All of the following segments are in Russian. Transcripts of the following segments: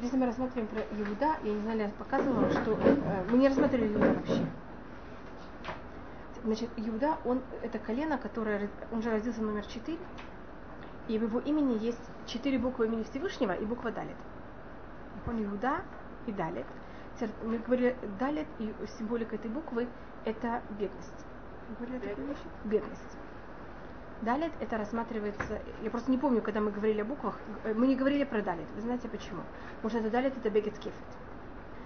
Если мы рассматриваем про Иуда, я не знаю, я показывала, что э, мы не рассматривали Иуда вообще. Значит, Иуда, он это колено, которое, он же родился номер 4, и в его имени есть четыре буквы имени Всевышнего и буква Далит. Он Иуда и Далит. Мы говорили, Далит и символика этой буквы это бедность. Вещь? Бедность. Далит это рассматривается, я просто не помню, когда мы говорили о буквах, мы не говорили про далит. Вы знаете почему? Потому что это далит это бегет кефет.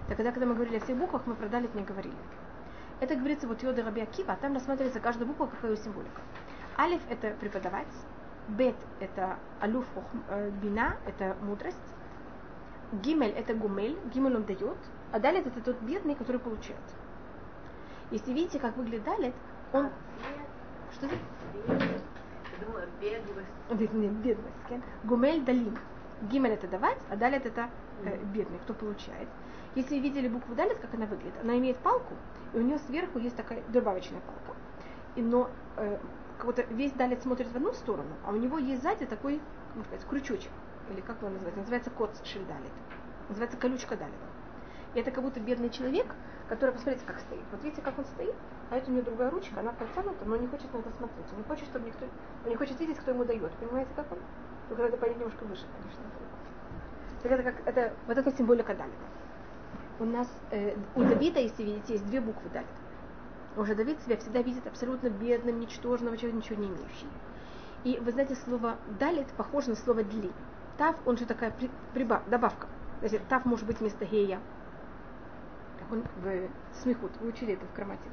Так когда, когда мы говорили о всех буквах, мы про далит не говорили. Это говорится вот Йода Раби Акива, а там рассматривается каждая буква, какая символика. Алиф это преподавать, бет это алюф э, бина, это мудрость, гимель это гумель, гимель он дает, а далит это тот бедный, который получает. Если видите, как выглядит далит, он... А, что это? Бедность. Гумель далим. Гимель это давать, а далит это э, бедный, кто получает. Если видели букву далит, как она выглядит, она имеет палку, и у нее сверху есть такая добавочная палка. И, но э, как будто весь далит смотрит в одну сторону, а у него есть сзади такой, можно сказать, крючочек. Или как его называется? Называется кот шельдалит. Называется колючка далит. И это как будто бедный человек, который, посмотрите, как стоит. Вот видите, как он стоит? А это у него другая ручка, она протянута, но не хочет на это смотреть. Он не хочет, чтобы никто, он не хочет видеть, кто ему дает. Понимаете, как он? Только надо понять немножко выше, конечно. Так это, как, это, вот это символика Далита. У нас, э, у Давида, если видите, есть две буквы Далит. Уже Давид себя всегда видит абсолютно бедным, ничтожным, человеком, ничего не имеющим. И вы знаете, слово Далит похоже на слово Дли. Тав, он же такая при, приба, добавка. Значит, Тав может быть вместо Гея, он в смехут, вы учили это в грамматике.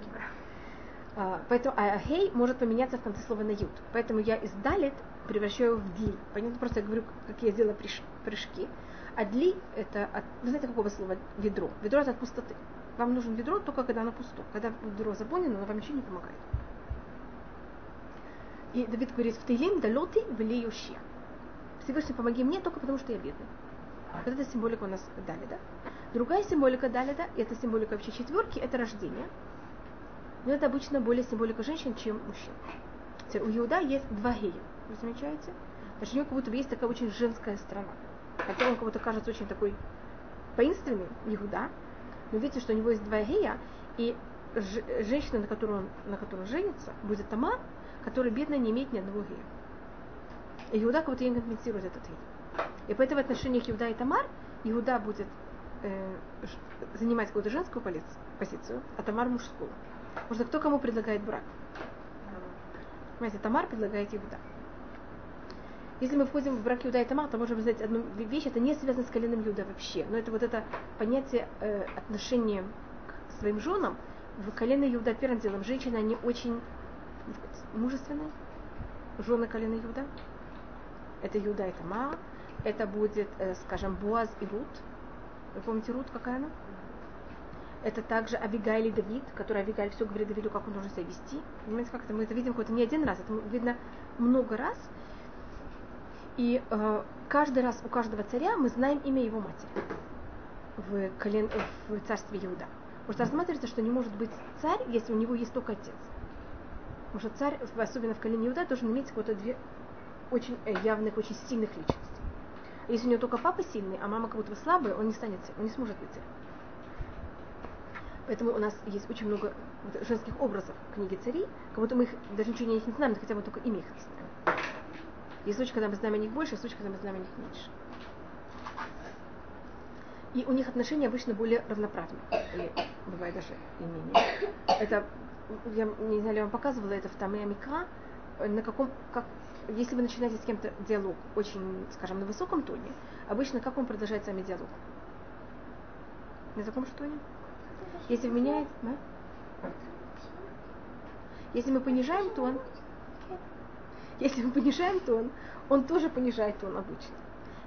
А, поэтому а хей может поменяться в конце слова на ют. Поэтому я из далит превращаю в дли. Понятно? Просто я говорю, как я сделала прыжки. А дли это от, вы знаете, какого слова ведро? Ведро это от пустоты. Вам нужен ведро только когда оно пусто. Когда ведро заполнено, оно вам ничего не помогает. И Давид говорит, в Тейлим далоты вели Всевышний, помоги мне только потому, что я бедный. Вот это символика у нас дали, да? Другая символика Далида, и это символика вообще четверки, это рождение. Но это обычно более символика женщин, чем мужчин. У Иуда есть два гея. Вы замечаете? Значит, у него как будто бы есть такая очень женская страна. Хотя он как будто кажется очень такой воинственный, Иуда. Но видите, что у него есть два гея, и женщина, на которую он, на которую он женится, будет Тамар, которая бедная не имеет ни одного гея. И Иуда как будто ей компенсирует этот гей. И поэтому в отношениях Иуда и Тамар Иуда будет э, занимать какую-то женскую позицию, а Тамар мужскую. Потому что кто кому предлагает брак? Понимаете, Тамар предлагает Иуда. Если мы входим в брак Иуда и Тамар, то можем знать одну вещь, это не связано с коленом Иуда вообще. Но это вот это понятие э, отношения к своим женам. В колено Иуда первым делом женщины, они очень мужественные. Жены колена Иуда. Это Иуда и Тамар. Это будет, э, скажем, Буаз и Рут вы помните Рут, какая она? Это также Авигайль и Давид, который Авигайль все говорит Давиду, как он должен себя вести. Понимаете, как это? Мы это видим хоть не один раз, это видно много раз. И э, каждый раз у каждого царя мы знаем имя его матери в, колен, в царстве Иуда. Потому что рассматривается, что не может быть царь, если у него есть только отец. Потому что царь, особенно в колене Иуда, должен иметь какое-то две очень э, явных, очень сильных личностей. Если у него только папа сильный, а мама как будто бы слабая, он не станет, он не сможет быть царем. Поэтому у нас есть очень много женских образов в книге царей, как будто мы их даже ничего не знаем, хотя бы только имя их знаем. Есть случаи, когда мы знаем о них больше, есть случаи, когда мы знаем о них меньше. И у них отношения обычно более равноправные, или бывает даже и менее. Это, я не знаю, я вам показывала это в Таме Микра, на каком, как если вы начинаете с кем-то диалог очень, скажем, на высоком тоне, обычно как он продолжает сами диалог? На таком же тоне? Если меняет, да? Если мы понижаем тон, если мы понижаем тон, он тоже понижает тон обычно.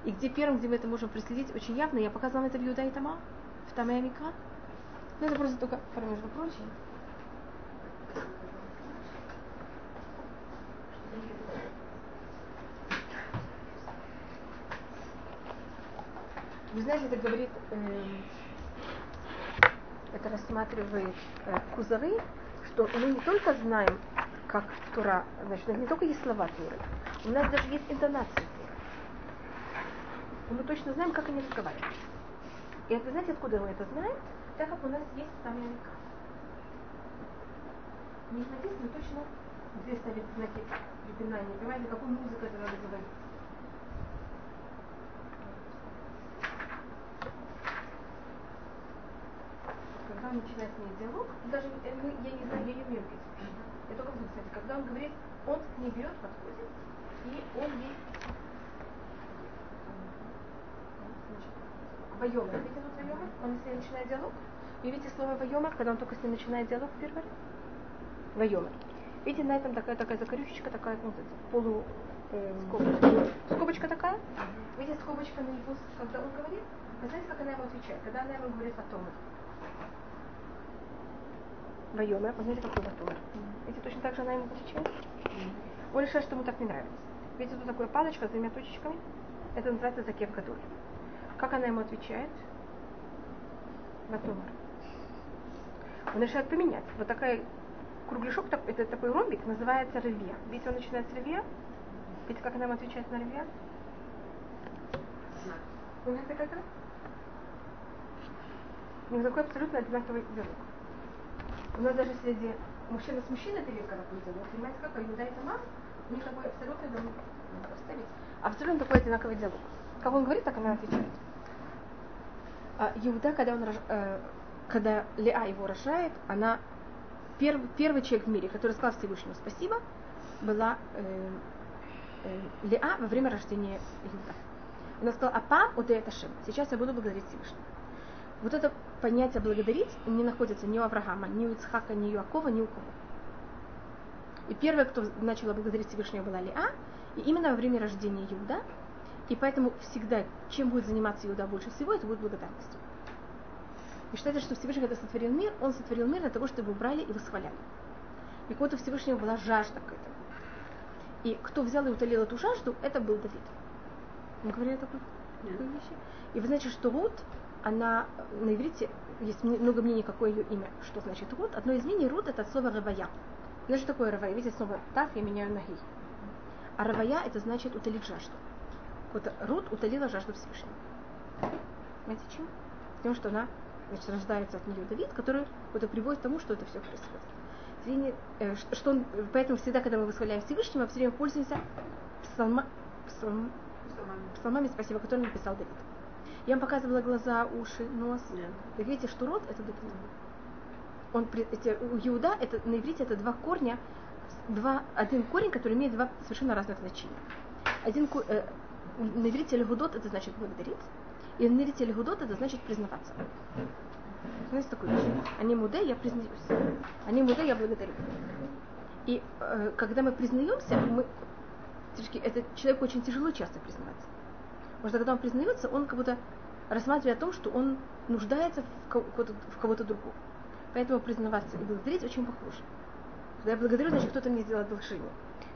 И где первым, где мы это можем проследить, очень явно, я показала это в Юда и Тама, в Таме Амика. Но это просто только, между прочим, Вы знаете, это говорит, э, это рассматривает э, Кузары, что мы не только знаем, как Тура, значит, не только есть слова Туры, у нас даже есть интонация Туры. Мы точно знаем, как они разговаривают. И это, знаете, откуда мы это знаем? Так как у нас есть там языка. Не написано точно, где ставить знаки препинания. Понимаете, какую музыку это надо заводить. Когда он начинает с ней диалог, даже э, мы, я не знаю, я не умею петь. Я только буду, кстати, когда он говорит, он к ней берет, подходит, и он ей Вайомер. Видите тут Вайомер? Он с ней начинает диалог. И видите слово Вайомер, когда он только с ней начинает диалог первый раз? Вайомер. Видите, на этом такая такая закорючечка, такая, ну, полу э, скобочка. скобочка такая. Видите, скобочка на его, когда он говорит. Вы знаете, как она ему отвечает? Когда она ему говорит о том. Вайомер, вы знаете, какой Ватомер? Видите, точно так же она ему отвечает? Он решает, что ему так не нравится. Видите, тут такая палочка с двумя точечками. Это называется закев гадоль. Как она ему отвечает? Ватомар. Он решает поменять. Вот такая кругляшок, это такой ромбик, называется ревья. Видите, он начинает с ревья. Видите, как она ему отвечает на ревья? Понимаете, как это? У них такой абсолютно одинаковый диалог. У нас даже среди мужчины с мужчиной это редко такой диалог. Понимаете, как? Иуда и Тамар, у них такой абсолютно, абсолютно такой одинаковый диалог. Как он говорит, так она отвечает. А Иуда, когда, он, э, когда Леа его рожает, она перв, первый человек в мире, который сказал Всевышнему спасибо, была э, э, Леа во время рождения Иуда. Она сказала, апа это шим. Сейчас я буду благодарить Всевышнего. Вот это понятие благодарить не находится ни у Авраама, ни у Ицхака, ни у Якова, ни у кого. И первая, кто начала благодарить Всевышнего, была Леа, и именно во время рождения Иуда и поэтому всегда, чем будет заниматься Иуда больше всего, это будет благодарность. И считается, что Всевышний, когда сотворил мир, он сотворил мир для того, чтобы брали и восхваляли. И кого-то Всевышнего была жажда к этому. И кто взял и утолил эту жажду, это был Давид. Мы говорили такой, такой вещи. И вы знаете, что Рут, она на иврите, есть много мнений, какое ее имя, что значит Рут. Одно из мнений Рут это от слова Равая. Знаете, что такое Равая? Видите, снова Тав я меняю на Ги. А Равая это значит утолить жажду. Вот Рут утолила жажду Всевышнего. Понимаете, чем? Тем, что она значит, рождается от нее Давид, который вот, приводит к тому, что это все происходит. Извини, э, что он, поэтому всегда, когда мы восхваляем Всевышнего, все время пользуемся псалма, псалм, псалмами, спасибо, которые написал Давид. Я вам показывала глаза, уши, нос. Yeah. Вы видите, что рот это Давид. Он, эти, у Иуда это, на иврите это два корня, два, один корень, который имеет два совершенно разных значения. Один, э, на иврите легудот это значит благодарить, и на иврите легудот это значит признаваться. Знаете такое вещь? Они муде, я признаюсь. Они муде, я благодарю. И э, когда мы признаемся, мы, это человеку очень тяжело часто признаваться. Потому что когда он признается, он как будто рассматривает о том, что он нуждается в кого-то, в кого-то другого. Поэтому признаваться и благодарить очень похоже. Когда я благодарю, значит, кто-то мне сделал одолжение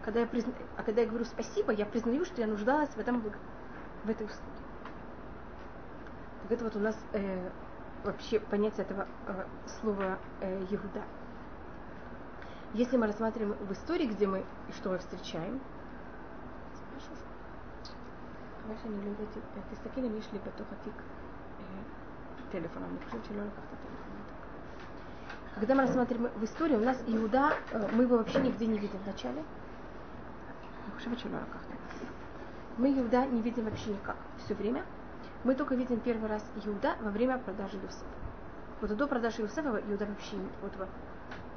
когда я призна... а когда я говорю спасибо, я признаю, что я нуждалась в этом в этой услуге. Так это вот у нас э, вообще понятие этого э, слова э, Егуда. Если мы рассматриваем в истории, где мы и что мы встречаем, תסתכלי אם יש לי בתוך התיק טלפון, אני חושבת שלא לקחת טלפון. Когда мы рассматриваем в истории, у нас Иуда, э, мы его вообще нигде не видим в начале. Мы Иуда не видим вообще никак все время. Мы только видим первый раз Иуда во время продажи Юсефа. Вот до продажи Юсефа Иуда вообще вот, вот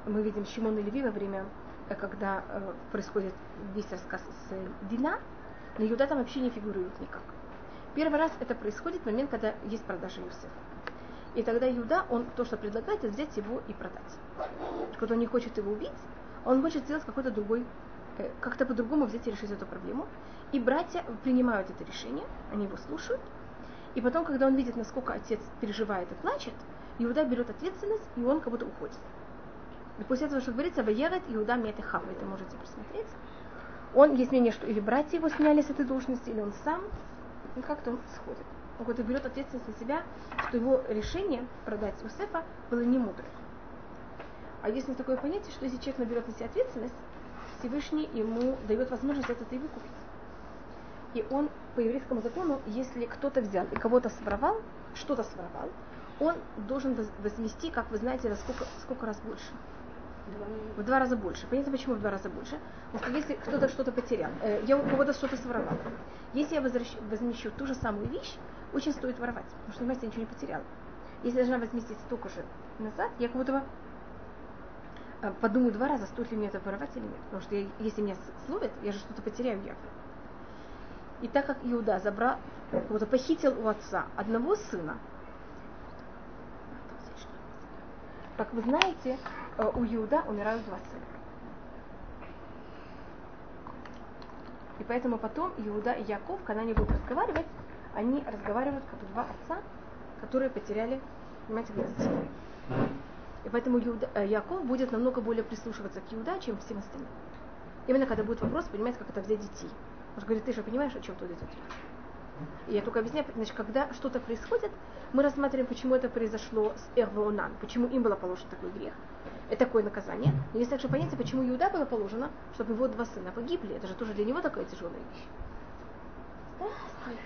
мы видим Шимон и Леви во время, э, когда э, происходит весь рассказ с Дина, но Иуда там вообще не фигурирует никак. Первый раз это происходит в момент, когда есть продажа Юсефа. И тогда Иуда, он то, что предлагает, это взять его и продать. Когда он не хочет его убить, он хочет сделать какой-то другой Э, как-то по-другому взять и решить эту проблему. И братья принимают это решение, они его слушают. И потом, когда он видит, насколько отец переживает и плачет, Иуда берет ответственность, и он как будто уходит. И после этого, что говорится, воевает Иуда Метехав, это можете посмотреть. Он, есть мнение, что или братья его сняли с этой должности, или он сам, и как-то он сходит. Он как-то берет ответственность на себя, что его решение продать Иосифа было не мудрым. А есть такое понятие, что если человек наберет на себя ответственность, Всевышний ему дает возможность этот и выкупить. И он по еврейскому закону, если кто-то взял и кого-то своровал, что-то своровал, он должен возмести, как вы знаете, сколько, сколько раз больше. В два раза больше. Понятно, почему в два раза больше? Потому что если кто-то что-то потерял, э, я у кого-то что-то своровал. Если я возмещу ту же самую вещь, очень стоит воровать, потому что, понимаете, я ничего не потеряла. Если я должна возместить столько же назад, я как будто бы э, подумаю два раза, стоит ли мне это воровать или нет. Потому что я, если меня словят, я же что-то потеряю явно. И так как Иуда забрал, вот похитил у отца одного сына, как вы знаете, у Иуда умирают два сына. И поэтому потом Иуда и Яков, когда они будут разговаривать, они разговаривают как два отца, которые потеряли, понимаете, детей. И поэтому Иуда, э, Яков будет намного более прислушиваться к Иуда, чем всем остальным. Именно когда будет вопрос, понимаете, как это взять детей. Он говорит, ты же понимаешь, о чем тут идет речь? И я только объясняю, значит, когда что-то происходит, мы рассматриваем, почему это произошло с Эрваонан, почему им было положено такой грех, и такое наказание. И есть также понятие, почему Иуда было положено, чтобы его два сына погибли. Это же тоже для него такая тяжелая вещь. Здравствуй.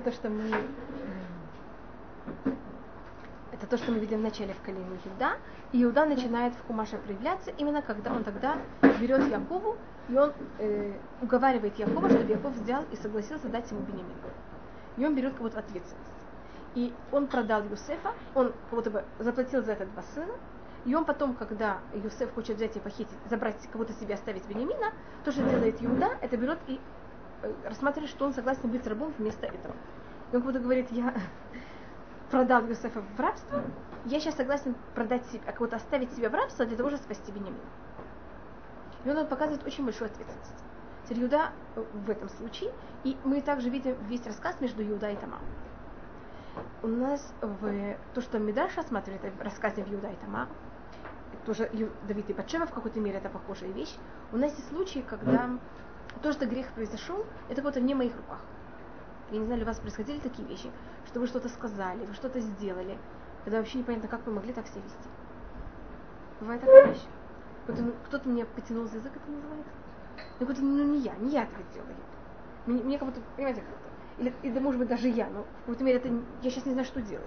Это то, что мы это то, что мы видим в начале в колене Иуда. И Иуда начинает в Хумаше проявляться именно когда он тогда берет Якову, и он э, уговаривает Якова, чтобы Яков взял и согласился дать ему Бенемин. И он берет кого-то ответственность. И он продал Юсефа, он кого-то бы заплатил за это два сына, и он потом, когда Юсеф хочет взять и похитить, забрать кого-то себе, оставить Бенемина, то, что делает Иуда, это берет и рассматривает, что он согласен быть рабом вместо этого. И он кого-то говорит, я продал Юсефа в рабство, я сейчас согласен продать себя, а кого-то оставить себя в рабство для того, чтобы спасти Бенемина. И он, он показывает очень большую ответственность. Теперь Иуда э, в этом случае, и мы также видим весь рассказ между Иуда и Тамаром у нас в то, что Мидраш рассматривает в рассказе в Иуда и Тамар, тоже Давид и Батшева в какой-то мере это похожая вещь. У нас есть случаи, когда то, что грех произошел, это вот не в моих руках. Я не знаю, у вас происходили такие вещи, что вы что-то сказали, вы что-то сделали, когда вообще непонятно, как вы могли так себя вести. Бывает такая вещь. Кто-то, кто-то меня потянул за язык, это называется. Ну, какой-то, ну не я, не я это сделала. Мне, мне как будто, понимаете, как или, или может быть даже я, но в какой-то мере это, я сейчас не знаю, что делать.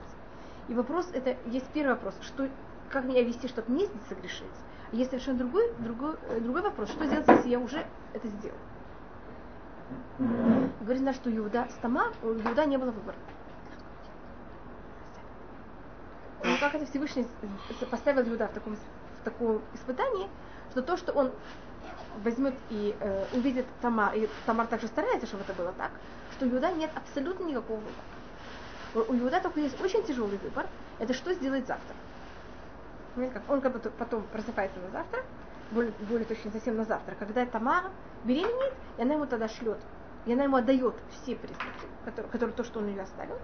И вопрос, это есть первый вопрос, что, как меня вести, чтобы не согрешить. А есть совершенно другой, другой, э, другой вопрос, что делать, если я уже это сделал. Говорит, что Иуда с Тома, у Иуда не было выбора. Ну как это Всевышний поставил Иуда в таком, в таком испытании, что то, что он возьмет и э, увидит Тамар, и Тамар также старается, чтобы это было так, что у Иуда нет абсолютно никакого выбора. У Иуда только есть очень тяжелый выбор, это что сделать завтра. Он как бы потом просыпается на завтра, более, более точно совсем на завтра, когда Тамара беременеет, и она ему тогда шлет, и она ему отдает все признаки, которые, которые то, что он ее оставил.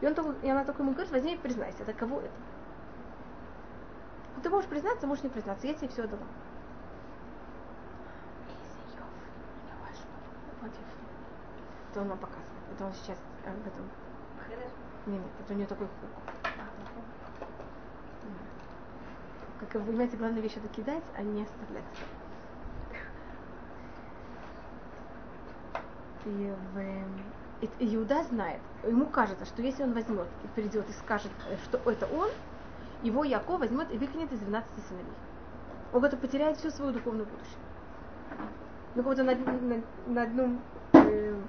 И, он, и она только ему говорит, возьми и признайся, это кого это? Ты можешь признаться, можешь не признаться, я тебе все отдала. Это он нам показывает. Это он сейчас об этом. Нет, нет, это у нее такой хук. Как вы понимаете, главная вещь это кидать, а не оставлять. И, в, и Иуда знает, ему кажется, что если он возьмет и придет и скажет, э, что это он, его Яков возьмет и выкинет из 12 сыновей. Он это потеряет всю свою духовную будущее. Ну, вот на, на, на одном э,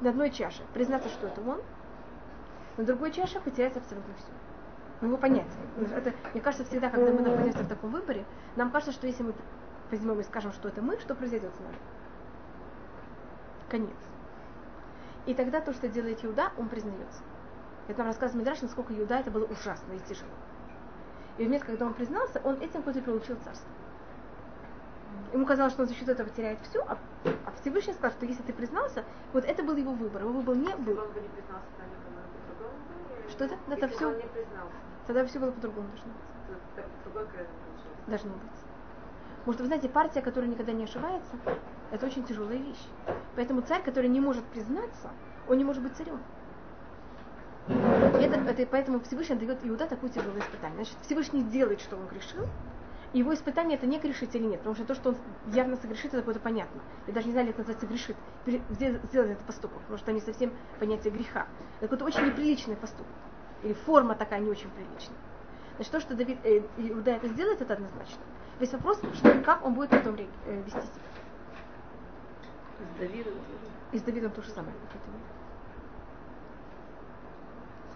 на одной чаше признаться, что это он, на другой чаше потерять абсолютно все. Ну, его понять. Это, мне кажется, всегда, когда мы находимся в таком выборе, нам кажется, что если мы возьмем и скажем, что это мы, что произойдет с нами? Конец. И тогда то, что делает Иуда, он признается. Это нам рассказывает Мидраш, насколько Иуда это было ужасно и тяжело. И в момент, когда он признался, он этим и получил царство. Ему казалось, что он за счет этого теряет все, а, а Всевышний сказал, что если ты признался, вот это был его выбор. Его выбор не был. Что это? Это все. Тогда все было по-другому должно быть. Должно быть. Что, вы знаете, партия, которая никогда не ошибается, это очень тяжелая вещь. Поэтому царь, который не может признаться, он не может быть царем. Это, это, поэтому Всевышний дает Иуда такое тяжелое испытание. Значит, Всевышний делает, что он грешил, и его испытание это не грешить или нет, потому что то, что он явно согрешит, это будет понятно. Я даже не знаю, это называется грешит, где сделать этот поступок, потому что там не совсем понятие греха. Это какой-то очень неприличный поступок. Или форма такая не очень приличная. Значит, то, что Давид, э, Иуда это сделает, это однозначно. Весь вопрос, что, как он будет потом э, вести себя. С Давидом. И с Давидом то же самое.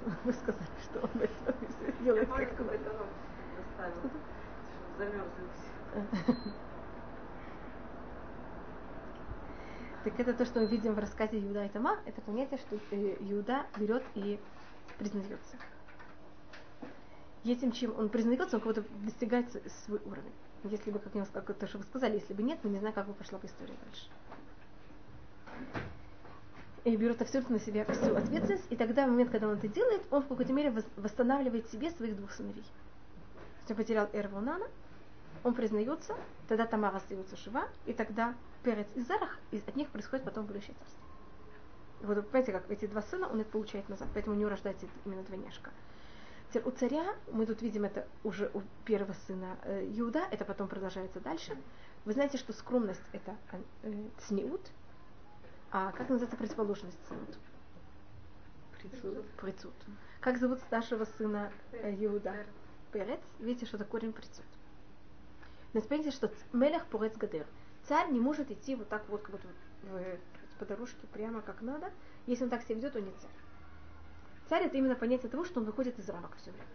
Вы сказали, что он и все сделает Я как помню, рот заставил, замерзнуть. Так это то, что мы видим в рассказе Иуда и Тама, это понятие, что э, Иуда берет и признается. И этим, чем он признается, он кого-то достигает свой уровень. Если бы, как, я, как то, что вы сказали, если бы нет, мы не знаем, как бы пошла бы история дальше. И берет абсолютно на себя всю ответственность, и тогда, в момент, когда он это делает, он в какой-то мере вос- восстанавливает себе своих двух сыновей. Он потерял Эрвонана, он признается, тогда Тамара остается жива, и тогда Перец и Зарах, из, от них происходит потом будущее царство. Вот вы понимаете, как эти два сына он это получает назад, поэтому у него рождается именно двойняшка. Теперь у царя, мы тут видим это уже у первого сына э, Иуда, это потом продолжается дальше. Вы знаете, что скромность это э, цниут, а как называется противоположность цниут? Прицуд. Как зовут старшего сына э, Иуда? Перец. Видите, что это корень прицуд. Но смотрите, что Мелех Порец Гадер. Царь не может идти вот так вот, как будто в- по дорожке прямо как надо. Если он так себя ведет, он не царь. Царь это именно понятие того, что он выходит из рамок все время.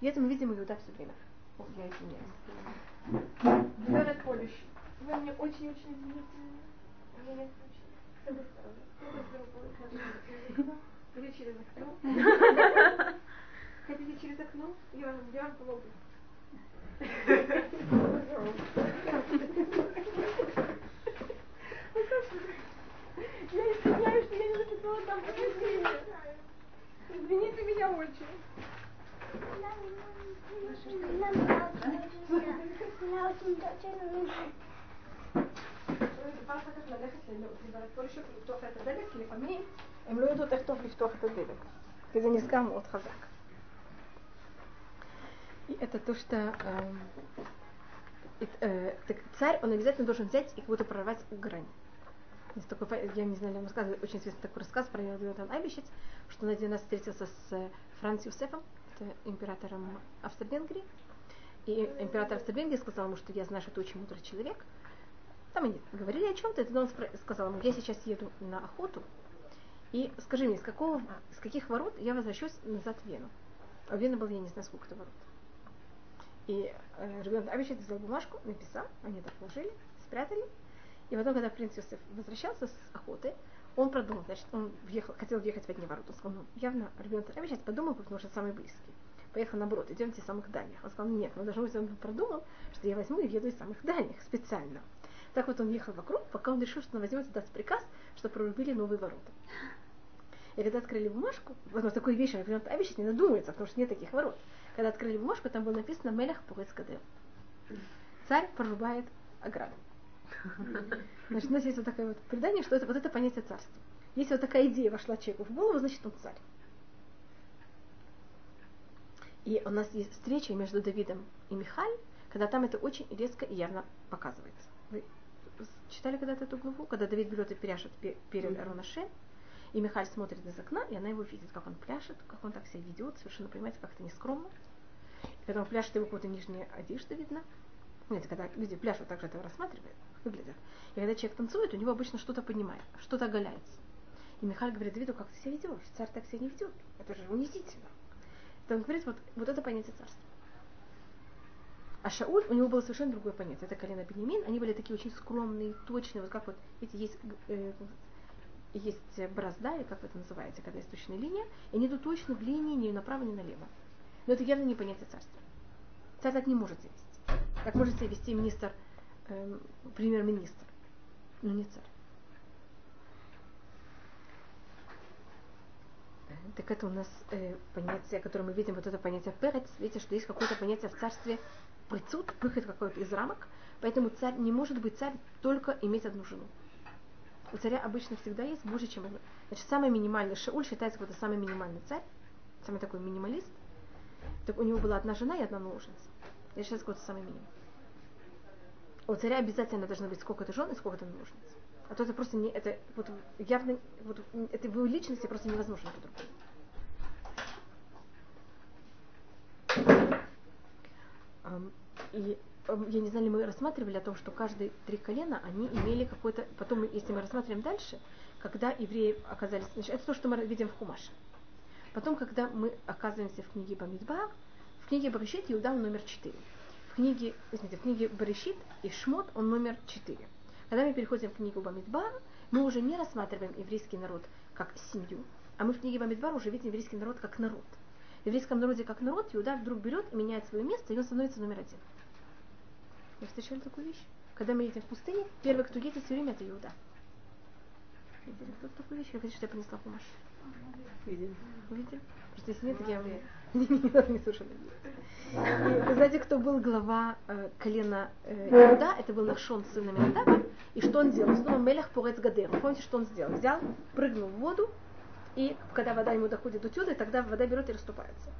И это мы видим Иуда все время. О, я извиняюсь. Полюш. Вы мне очень-очень извините. Или через окно. Хотите через окно? Я вам, я вам помогу. Я извиняюсь, что я не записала там помещение. Извините меня очень. פעם אחת ללכת לגברת פולשוק לפתוח את הדלת, כי לפעמים הם לא יודעות איך טוב לפתוח את הדלת. כי זה נסגר מאוד חזק. И это то, что эм, it- э, так царь, он обязательно должен взять и как будто прорвать грань. Есть такой, я не знаю, ли вам рассказывали, очень известный такой рассказ про Йонатан Айбищец, что он один раз встретился с э, Франц Юсефом, это императором Австро-Венгрии, и император Австро-Венгрии сказал ему, что я знаю, что ты очень мудрый человек. Там они говорили о чем-то, и он сказал ему, я сейчас еду на охоту, и скажи мне, с, какого, с каких ворот я возвращусь назад в Вену? А в Вену было, я не знаю, сколько-то ворот. И э, Ребенок Абичет взял бумажку, написал, они это положили, спрятали. И потом, когда принц Йосеф возвращался с охоты, он продумал, значит, он въехал, хотел въехать в одни ворота. Он сказал, ну, явно ребенок Абичет подумал, потому что самый близкий. Поехал наоборот, идемте из самых дальних. Он сказал, нет, ну должно быть, он продумал, что я возьму и въеду из самых дальних специально. Так вот он ехал вокруг, пока он решил, что он возьмет и даст приказ, что прорубили новые ворота. И когда открыли бумажку, вот такой вещи, например, Абичет не надумается, потому что нет таких ворот. Когда открыли бумажку, там было написано Мелях Пурец Кадел. Царь прорубает ограду. Значит, у нас есть вот такое вот предание, что это вот это понятие царства. Если вот такая идея вошла человеку в голову, значит он царь. И у нас есть встреча между Давидом и Михаль, когда там это очень резко и явно показывается. Вы читали когда-то эту главу? Когда Давид берет и пряжет пе- перед Мгм. Аронашем, и Михаль смотрит из окна, и она его видит, как он пляшет, как он так себя ведет, совершенно понимаете, как это нескромно. И когда он пляшет, его какая-то нижняя одежда видна. Знаете, когда люди пляшут, так же это рассматривают, выглядят. И когда человек танцует, у него обычно что-то поднимает, что-то оголяется. И Михаль говорит Давиду, как ты себя ведешь? Царь так себя не ведет. Это же унизительно. То он говорит, вот, вот это понятие царства. А Шауль, у него было совершенно другое понятие. Это колено Бенемин. Они были такие очень скромные, точные. Вот как вот, видите, есть, э, есть борозда, или как это называете, когда есть точная линия. И они идут точно в линии ни направо, ни налево. Но это явно не понятие царства. Царь так не может себя вести. Как может себя вести министр, эм, премьер-министр. Но не царь. так это у нас э, понятие, которое мы видим, вот это понятие перец. Видите, что есть какое-то понятие в царстве прицуд, выход какой-то из рамок. Поэтому царь не может быть царь только иметь одну жену. У царя обычно всегда есть больше, чем одна. Значит, самый минимальный, Шауль считается какой-то самый минимальный царь, самый такой минималист. Так у него была одна жена и одна наложница. Я сейчас какой-то самый минимум. У царя обязательно должно быть сколько-то жен и сколько-то наложниц. А то это просто не, это вот явно, вот это его личности просто невозможно по-другому. И я не знаю, мы рассматривали о том, что каждые три колена, они имели какой-то... Потом, если мы рассматриваем дальше, когда евреи оказались... Значит, это то, что мы видим в Хумаше. Потом, когда мы оказываемся в книге Бамидбар, в книге Баришит Иуда номер 4. Книге, извините, в книге Баришит и Шмот он номер 4. Когда мы переходим в книгу Бамидбар, мы уже не рассматриваем еврейский народ как семью, а мы в книге Бамидбар уже видим еврейский народ как народ. В еврейском народе как народ Иуда вдруг берет и меняет свое место, и он становится номер один. Вы встречали такую вещь? Когда мы едем в пустыне, первый, кто едет все время, это Иуда. Видели кто такую вещь? Я чтобы я понесла помощь. Видели? Видели? Просто если нет, я не слушала. Вы знаете, кто был глава э, колена э, Иуда? Это был Нахшон, сын Аминадава. И что он сделал? Снова Мелях Порец Гадер. Помните, что он сделал? Взял, прыгнул в воду, и когда вода ему доходит до тюда, тогда вода берет и расступается.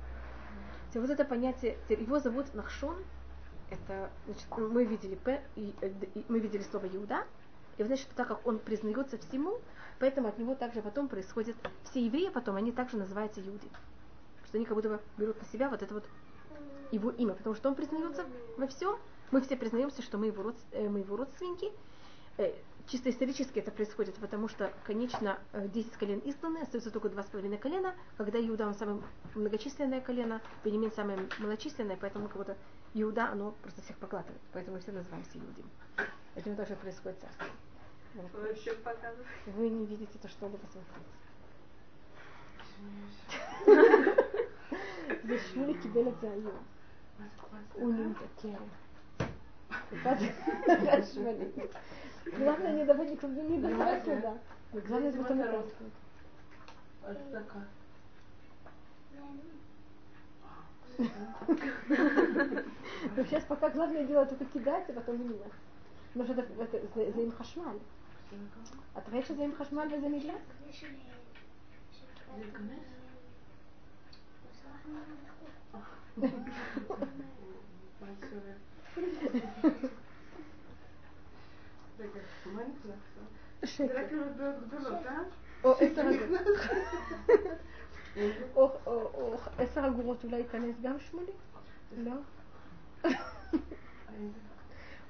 Вот это понятие, его зовут Нахшон, это, значит, мы видели П, и, и, мы видели слово Иуда, и значит, так как он признается всему, поэтому от него также потом происходит, все евреи потом, они также называются Иуды. Что они как будто бы берут на себя вот это вот его имя, потому что он признается во всем. Мы все признаемся, что мы его, род, э, мы его родственники. Э, чисто исторически это происходит, потому что, конечно, 10 э, колен изгнаны, остается только два с половиной колена, когда Иуда, он самое многочисленное колено, Бенемин самое малочисленное, поэтому как будто Иуда, оно просто всех покладывает, поэтому мы все называемся Иудим. Это тоже происходит царство. Вы не видите то, что ли, посмотрите. זה שמולי קיבל את זה היום. הוא נמתקר. Главное не давать никому не давать туда. Главное это потом вытаскивать. Ну сейчас пока главное дело только кидать, а потом вниз. Потому что это, это за им хашмаль. А או עשר אגורות. אולי ייכנס גם שמולי? לא?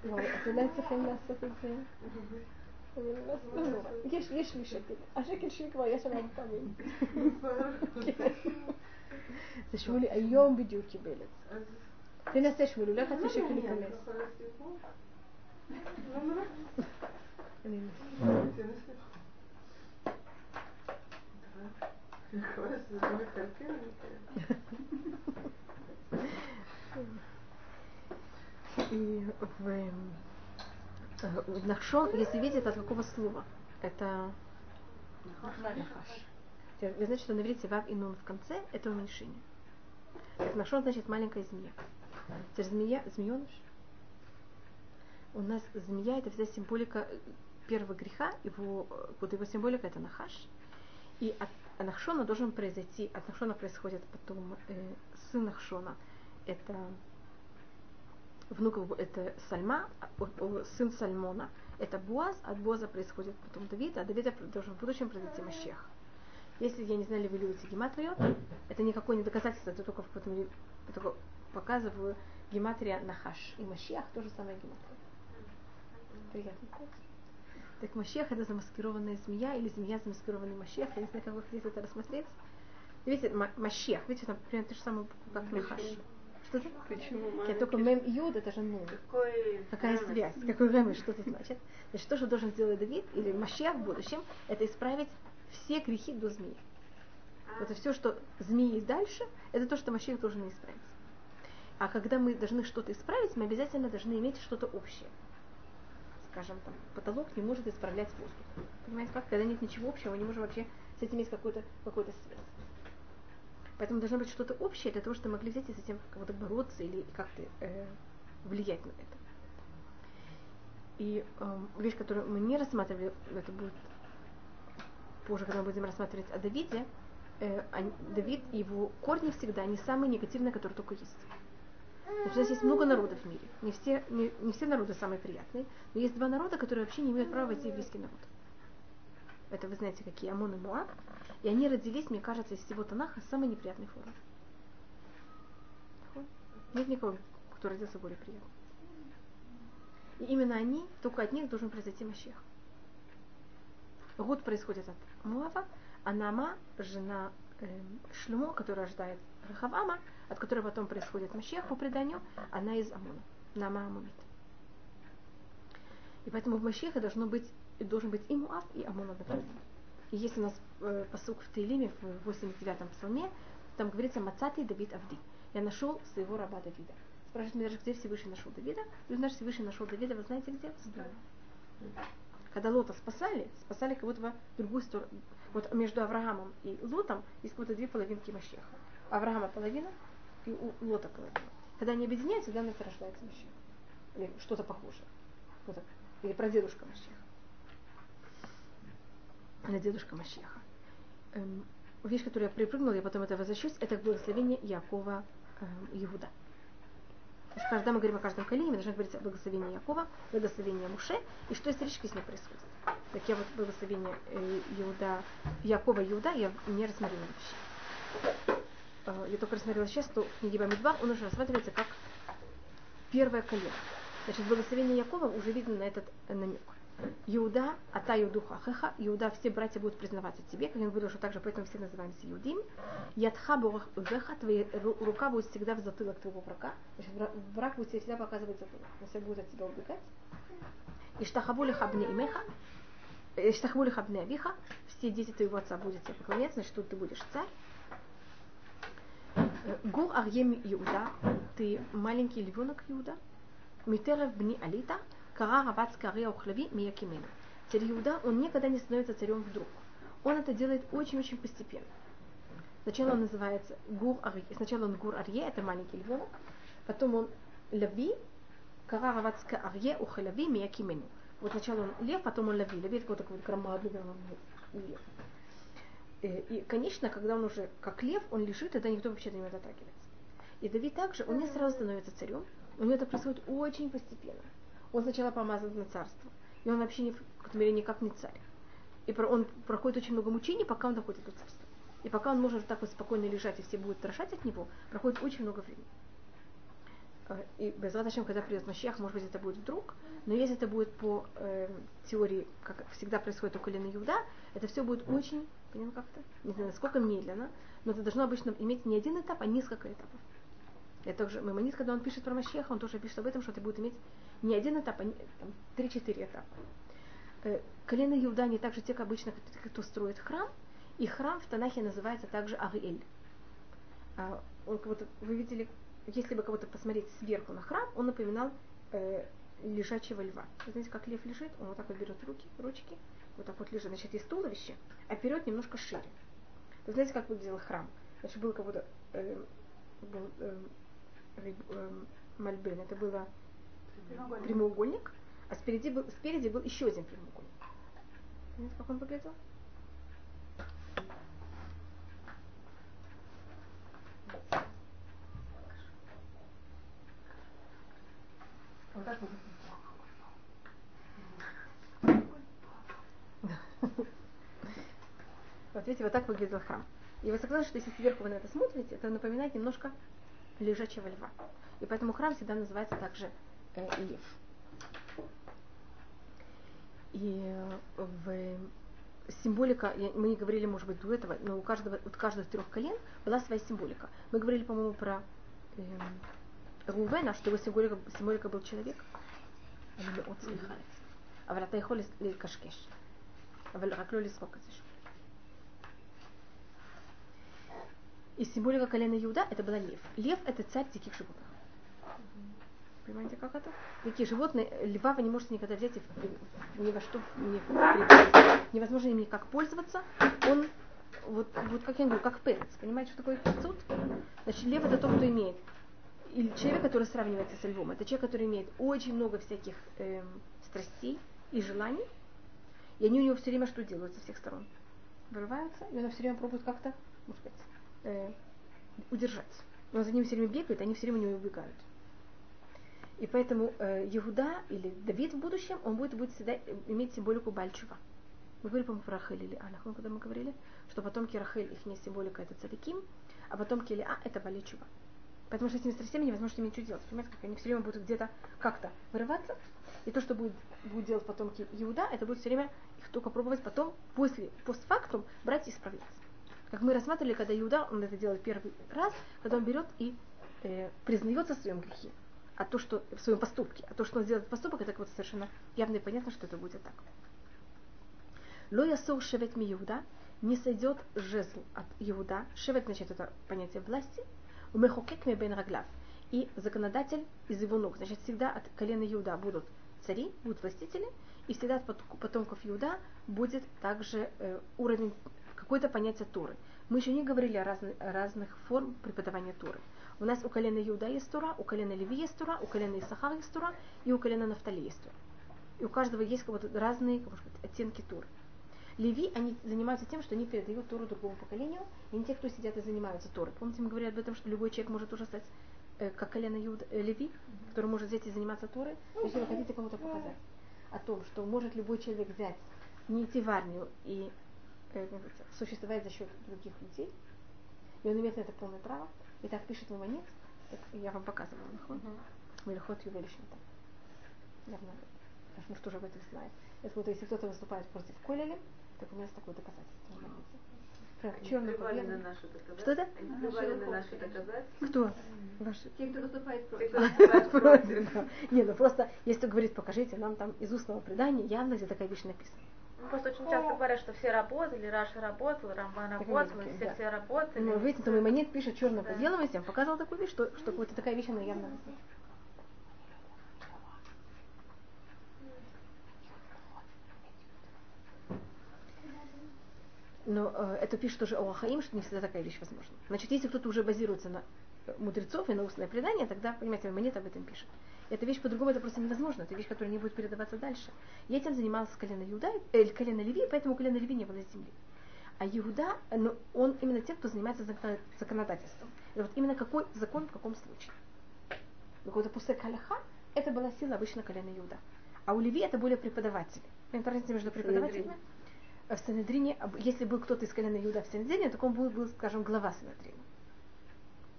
וואי, אתם לא צריכים לעשות את זה. יש, יש לי שקל. השקל שלי כבר יש הרבה פעמים. זה שמולי היום בדיוק קיבל את זה. תנסה שמולי, אולי חצי שקל ייכנס. אני в Нахшон, если видите, от какого слова? Это Нахаш. Знаете, что на иврите вав и нун в конце это уменьшение. Так Нахшон значит маленькая змея. Теперь змея, змееныш. У нас змея это вся символика первого греха, его, вот его символика это Нахаш. И от Нахшона должен произойти, от Нахшона происходит потом э, сын Нахшона, это внук это Сальма, сын Сальмона, это Буаз, от Буаза происходит потом Давид, а Давида должен в будущем произойти Машех. Если, я не знаю, ли вы любите гематрию, это никакое не доказательство, это только в мере только показываю гематрия Нахаш. И Машех тоже самая гематрия. Приятно. Так Машех это замаскированная змея или змея замаскированный Машех. Я не знаю, как вы хотите это рассмотреть. Видите, Машех, видите, там примерно то же самое, как Нахаш. Что это? Почему Я только мем и юд, это же ну. Какая связь? Какой ремеш, что это значит? Значит, то, что должен сделать Давид или Машех в будущем, это исправить все грехи до змеи. А. Это все, что змеи дальше, это то, что Машех должен исправить. А когда мы должны что-то исправить, мы обязательно должны иметь что-то общее скажем, там, потолок не может исправлять воздух. Понимаете как? Когда нет ничего общего, мы не можем вообще с этим иметь какую-то какую связь. Поэтому должно быть что-то общее для того, чтобы могли взять и с этим как-то бороться или как-то э, влиять на это. И э, вещь, которую мы не рассматривали, это будет позже, когда мы будем рассматривать о Давиде, э, Давид и его корни всегда, они самые негативные, которые только есть. Значит, у нас есть много народов в мире. Не все, не, не все народы самые приятные, но есть два народа, которые вообще не имеют права войти в еврейский народ. Это вы знаете, какие Амон и Муаб. И они родились, мне кажется, из всего Танаха в самой неприятной форме. Нет никого, кто родился более приятным. И именно они, только от них должен произойти Машех. Гуд происходит от Муава, а Нама, жена э, Шлюмо, которая рождает Рахавама, от которой потом происходит Машех по преданию, она из Амона. Нама Амунит. И поэтому в Машехе должно быть, должен быть и Муав, и Амон одновременно. И есть у нас э, посук в Таилиме, в 89-м псалме, там говорится «Мацатый Давид Авди». Я нашел своего раба Давида. Спрашивает меня даже, где Всевышний нашел Давида. Вы знаете, Всевышний нашел Давида, вы знаете где? В Когда Лота спасали, спасали как будто бы другую сторону. Вот между Авраамом и Лотом есть как будто две половинки Машеха. Авраама половина и у Лота половина. Когда они объединяются, тогда у нас рождается Машех. Или что-то похожее. Вот Или прадедушка Машеха на дедушка Машеха. Эм, вещь, которую я припрыгнула, я потом это возвращусь, это благословение Якова эм, Иуда. Когда мы говорим о каждом колене, мы должны говорить о благословении Якова, благословении Муше, и что исторически с ним происходит. Так я вот благословение э, Иуда, Якова Иуда я не рассмотрела вообще. Э, я только рассмотрела сейчас, что в книге Бамидбар он уже рассматривается как первое колено. Значит, благословение Якова уже видно на этот намек. Иуда, Ата Юдуха Хеха, Иуда, все братья будут признаваться тебе, как я говорил, что также поэтому все называемся Иудим. Ядха Борах Веха, твоя рука будет всегда в затылок твоего врага. Значит, враг будет всегда показывать затылок, он всегда будет от тебя убегать. Иштахабули Хабне Имеха, Иштахабули Хабне Авиха, все дети твоего отца будут тебе поклоняться, значит, тут ты будешь царь. Гур Арьем Иуда, ты маленький львенок Иуда. Митерев Бни Алита, Кара Рават Скария Ухлави Миякимена. Царь Иуда, он никогда не становится царем вдруг. Он это делает очень-очень постепенно. Сначала он называется Гур Арье. Сначала он Гур Арье, это маленький львенок. Потом он Лави, Кара Рават Скария Ухлави Миякимену. Вот сначала он лев, потом он лави. Лави такой вот громадный, лев. И, конечно, когда он уже как лев, он лежит, тогда никто вообще до него дотрагивается. И Давид также, он не сразу становится царем, у него это происходит очень постепенно он сначала помазан на царство. И он вообще ни, в какой-то мере никак не царь. И он проходит очень много мучений, пока он доходит до царства. И пока он может так вот спокойно лежать, и все будут дрожать от него, проходит очень много времени. Э, и без зачем, когда придет Мащах, может быть, это будет вдруг, но если это будет по э, теории, как всегда происходит у колена Иуда, это все будет очень, понял как-то, не знаю, насколько медленно, но это должно обычно иметь не один этап, а несколько этапов. Это также Маймонит, когда он пишет про Мащеха, он тоже пишет об этом, что это будет иметь не один этап, а там, 3-4 этапа. Э, колено Иуда, они также те, как обычно, кто строит храм, и храм в Танахе называется также Ариэль. А, он вы видели, если бы кого-то посмотреть сверху на храм, он напоминал э, лежачего льва. Вы знаете, как лев лежит, он вот так вот берет руки, ручки, вот так вот лежит. Значит, есть туловище, а вперед немножко шире. Вы знаете, как выглядел храм? Значит, был как будто э, был, э, э, мальбен. Это было прямоугольник. прямоугольник, а спереди был, спереди был еще один прямоугольник. Понимаете, как он выглядел? Вот так вот. Вот видите, вот так выглядел храм. И вы согласны, что если сверху вы на это смотрите, это напоминает немножко лежачего льва. И поэтому храм всегда называется также э, лев. И в символика, мы не говорили, может быть, до этого, но у каждого, у каждого из трех колен была своя символика. Мы говорили, по-моему, про э, Рувена, что его символика, символика был человек. אבל אתה יכול לקשקש, אבל רק לא לזרוק את זה שוב. И символика колена Иуда это была лев. Лев это царь диких животных. Понимаете, как это? Дикие животные, льва вы не можете никогда взять и ни во что не Невозможно им никак пользоваться. Он вот, вот как я говорю, как перец. Понимаете, что такое кицут? Значит, лев это тот, кто имеет. Или человек, который сравнивается со львом, это человек, который имеет очень много всяких эм, страстей и желаний, и они у него все время что делают со всех сторон? Вырываются, и он все время пробует как-то, может сказать, э, удержаться. Он за ним все время бегает, они все время у него убегают. И поэтому э, Иуда или Давид в будущем, он будет, будет всегда иметь символику Бальчува. Мы говорили, по-моему, про Рахель или Алях, когда мы говорили, что потомки Рахель, их не символика это цадиким, а потомки Илиа это Баличува. Потому что с этими страстями невозможно иметь что делать. Понимаете, как они все время будут где-то как-то вырываться. И то, что будет, будет делать потомки Иуда, это будет все время их только пробовать потом, после, постфактум, брать и исправляться. Как мы рассматривали, когда Иуда, он это делает первый раз, когда он берет и э, признается в своем грехе а то, что в своем поступке, а то, что он сделает поступок, это вот совершенно явно и понятно, что это будет так. Ло ясур шевет ми Иуда, не сойдет жезл от Иуда. Шевет, значит, это понятие власти. У мехокек ми бен раглав. И законодатель из его ног. Значит, всегда от колена Иуда будут цари, будут властители, и всегда от потомков Иуда будет также э, уровень, какое-то понятие Туры. Мы еще не говорили о, разных, разных форм преподавания Туры. У нас у колена Иуда есть Тура, у колена Леви есть Тура, у колена Исахар есть Тура, и у колена Нафтали есть Тура. И у каждого есть как бы разные как сказать, оттенки Туры. Леви, они занимаются тем, что они передают Туру другому поколению, и не те, кто сидят и занимаются Турой. Помните, мы говорили об этом, что любой человек может уже стать э, как колено Иуда, э, Леви, который может взять и заниматься Турой. Если вы хотите кому-то показать о том, что может любой человек взять, не идти в армию и э, существовать за счет других людей, и он имеет на это полное право, и так пишет Мамонит, я вам показывала, Милхот, Милхот Ювелишнита. Явно, потому что уже об этом знает. Это вот если кто-то выступает против Колеля, так у меня есть такое доказательство в черно по белому. Что это? на наши доказательства. Кто? Ваши. Те, кто выступает Те, против. кто выступает против. Не, ну просто, если говорит, покажите нам там из устного предания, явно где такая вещь написана. Ну, Просто очень часто говорят, что все работали, Раша работал, Рамбан работал, все да. все работали. Ну, видите, то Маймонит пишет черным Да. белому, я показывал такую вещь, что, что вот такая вещь, она явно. Но э, это пишет тоже о Ахаим, что не всегда такая вещь возможна. Значит, если кто-то уже базируется на э, мудрецов и на устное предание, тогда, понимаете, Маймонит об этом пишет. Эта вещь по-другому это просто невозможно. Это вещь, которая не будет передаваться дальше. Я этим занималась с колена Иуда, э, колено Леви, поэтому колено Леви не было земли. А Иуда, ну, он именно тем, кто занимается закон- законодательством. И вот именно какой закон в каком случае. Какой-то пустой каляха, это была сила обычно колена Иуда. А у Леви это более преподаватели. Понимаете, разница между преподавателями? В Санедрине, если был кто-то из колена Иуда в Санедрине, то он был, был, скажем, глава Санедрина.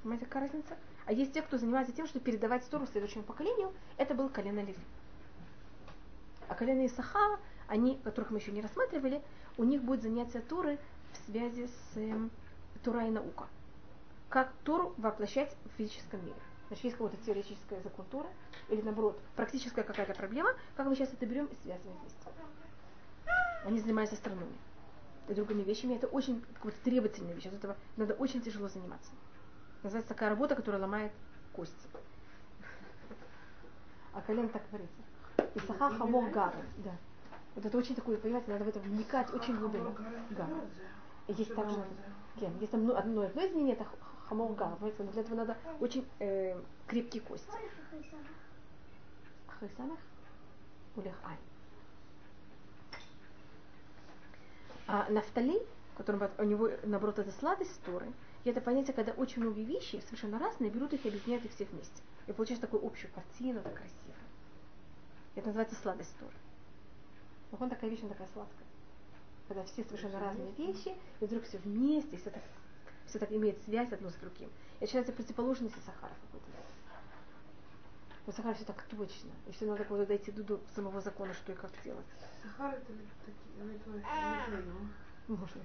Понимаете, какая разница? А есть те, кто занимается тем, что передавать Тору следующему поколению, это был колено Леви. А колено Исахара, они, которых мы еще не рассматривали, у них будет занятие Торы в связи с эм, Тора и наука. Как Тору воплощать в физическом мире. Значит, есть какой-то теоретический закон Торы, или наоборот, практическая какая-то проблема, как мы сейчас это берем и связываем вместе. Они занимаются астрономией и другими вещами. Это очень какая-то требовательная вещь. От этого надо очень тяжело заниматься. Называется такая работа, которая ломает кости. А колен так говорится. Исаха хамор гара. Да. Вот это очень такое, понимаете, надо в это вникать очень глубоко. Гара. И есть также, Кен, есть там одно, одно изменение, это хамор гара. Понимаете, для этого надо очень э, крепкие кости. Ахрисанах? Улех ай. А нафтали, у него, наоборот, это сладость Торы, и это понятие, когда очень многие вещи совершенно разные, берут их и объединяют их все вместе. И получаешь такую общую картину, так красиво. Это называется сладость Торы. Вот он такая вещь, она такая сладкая. Когда все совершенно разные вещи, и вдруг все вместе, и все так, все так имеет связь одно с другим. Это считается противоположностью Сахара какой-то. У Сахара все так точно. И все надо куда дойти до до самого закона, что и как делать. Сахар это такие, ну, это не знаю. Можно.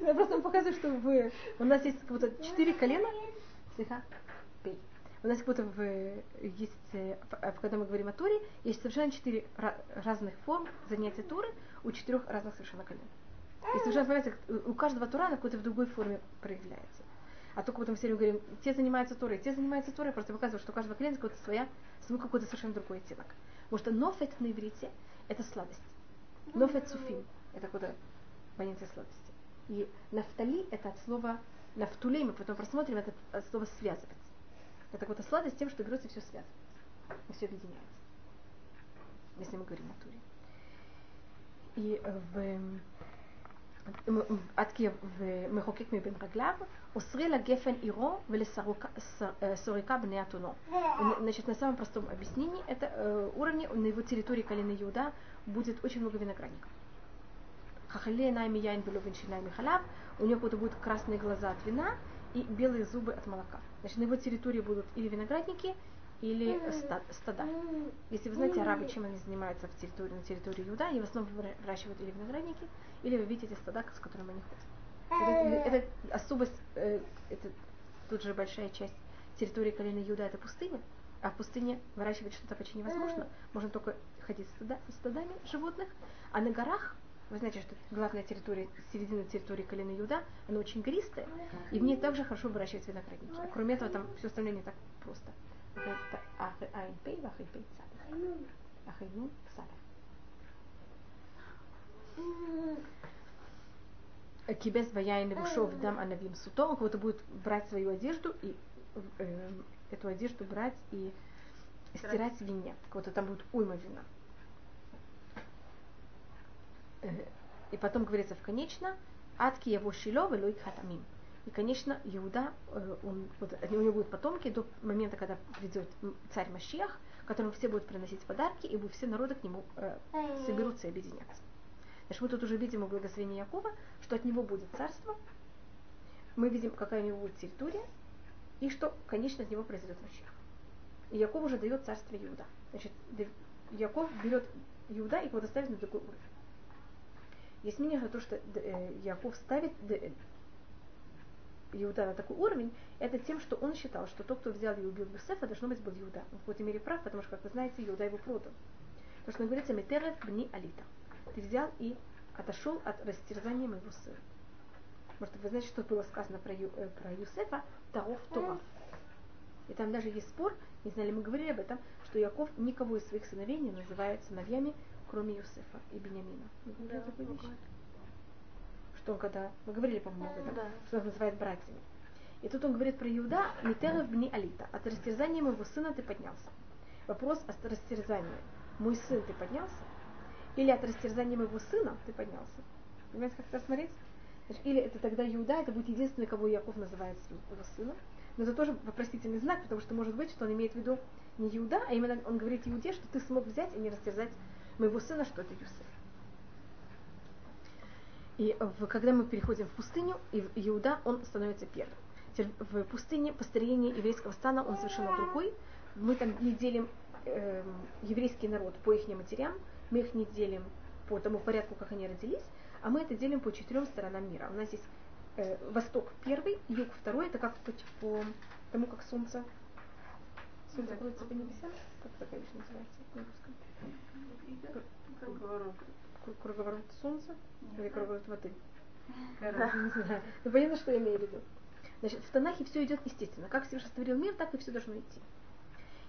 Я просто вам показываю, что вы... У нас есть как будто четыре колена. Слегка. У нас как будто в, есть, э, в- когда мы говорим о Торе, есть совершенно четыре ра- разных форм занятия Торы у четырех разных совершенно колен. И совершенно, понимаете, как у каждого Тора она какой-то в другой форме проявляется. А только мы все время говорим, те занимаются Торой, те занимаются Торой, просто показывают, что у каждого колена какой-то своя, свой какой-то совершенно другой оттенок. Потому что нофет на иврите – это сладость. Нофет суфим – это куда понятие слабости. И нафтали – это от слова нафтулей, мы потом просмотрим, это от слова связывать. Это вот сладость с тем, что берется все связывается, и все объединяется. Если мы говорим о туре. И в עד כי מחוקק מבין רגליו, אוסרי לגפן עירו ולסורקה בני אתונו. Значит, на самом простом объяснении, это э, уровни на его территории колена Иуда будет очень много виноградников. Хахале найми яйн шинайми халав, у него будут красные глаза от вина и белые зубы от молока. Значит, на его территории будут или виноградники, или стада. Если вы знаете, арабы, чем они занимаются в территории, на территории Иуда, они в основном выращивают или виноградники, или вы видите стада, с которыми они ходят. Это, это особость, э, это тут же большая часть территории колена Иуда, это пустыня, а в пустыне выращивать что-то почти невозможно. Можно только ходить стада, стадами животных, а на горах вы знаете, что главная территория, середина территории колена Юда, она очень гористая, и в ней также хорошо выращивать виноградники. А кроме этого, там все остальное не так просто. Кибес ваяйн левушов дам анавим суто, он кого-то будет брать свою одежду и э, эту одежду брать и стирать в вине. Кого-то там будет уйма вина. Э, и потом говорится в конечно, адки его шило велуик хатамим. И, конечно, Иуда, э, он, вот, у него будут потомки до момента, когда придет царь Машиах, которому все будут приносить подарки, и все народы к нему э, соберутся и объединятся. Значит, мы тут уже видим у благословения Якова, что от него будет царство, мы видим, какая у него будет территория, и что, конечно, от него произойдет Машиах. И Яков уже дает царство Иуда. Значит, Яков берет Иуда и его доставит на другой уровень. Есть мнение на то, что э, Яков ставит э, Иуда на такой уровень, это тем, что он считал, что тот, кто взял и убил Юсефа, должно быть был Иуда. Он в какой-то мере прав, потому что, как вы знаете, Иуда его продал. Потому что он говорится, Метерев бни Алита. Ты взял и отошел от растерзания моего сына. Может, вы знаете, что было сказано про, Ю, э, про Юсефа? Таров Торав. И там даже есть спор, не знали, мы говорили об этом, что Яков никого из своих сыновей не называет сыновьями, кроме Юсефа и Бениамина. Говорили да, такую вещь? Что он когда... Мы говорили, по-моему, об этом, да. что он называет братьями. И тут он говорит про Иуда, Митеров бни Алита. От растерзания моего сына ты поднялся. Вопрос о растерзании. Мой сын, ты поднялся? Или от растерзания моего сына ты поднялся? Понимаете, как это смотреть? Значит, или это тогда Иуда, это будет единственный, кого Яков называет его сыном. Но это тоже вопросительный знак, потому что может быть, что он имеет в виду не Иуда, а именно он говорит Иуде, что ты смог взять и не растерзать моего сына, что это Юсеф. И в, когда мы переходим в пустыню, и в Иуда, он становится первым. В пустыне построение еврейского стана, он совершенно другой. Мы там не делим э, еврейский народ по их матерям, мы их не делим по тому порядку, как они родились, а мы это делим по четырем сторонам мира. У нас есть э, восток первый, юг второй, это как по, по тому, как солнце, солнце крутится по небесам, как такая вещь называется на русском? Круговорот. Круговорот солнца или круговорот воды? Знаю. Ну понятно, что я имею в виду. Значит, в Танахе все идет естественно. Как Всевышний створил мир, так и все должно идти.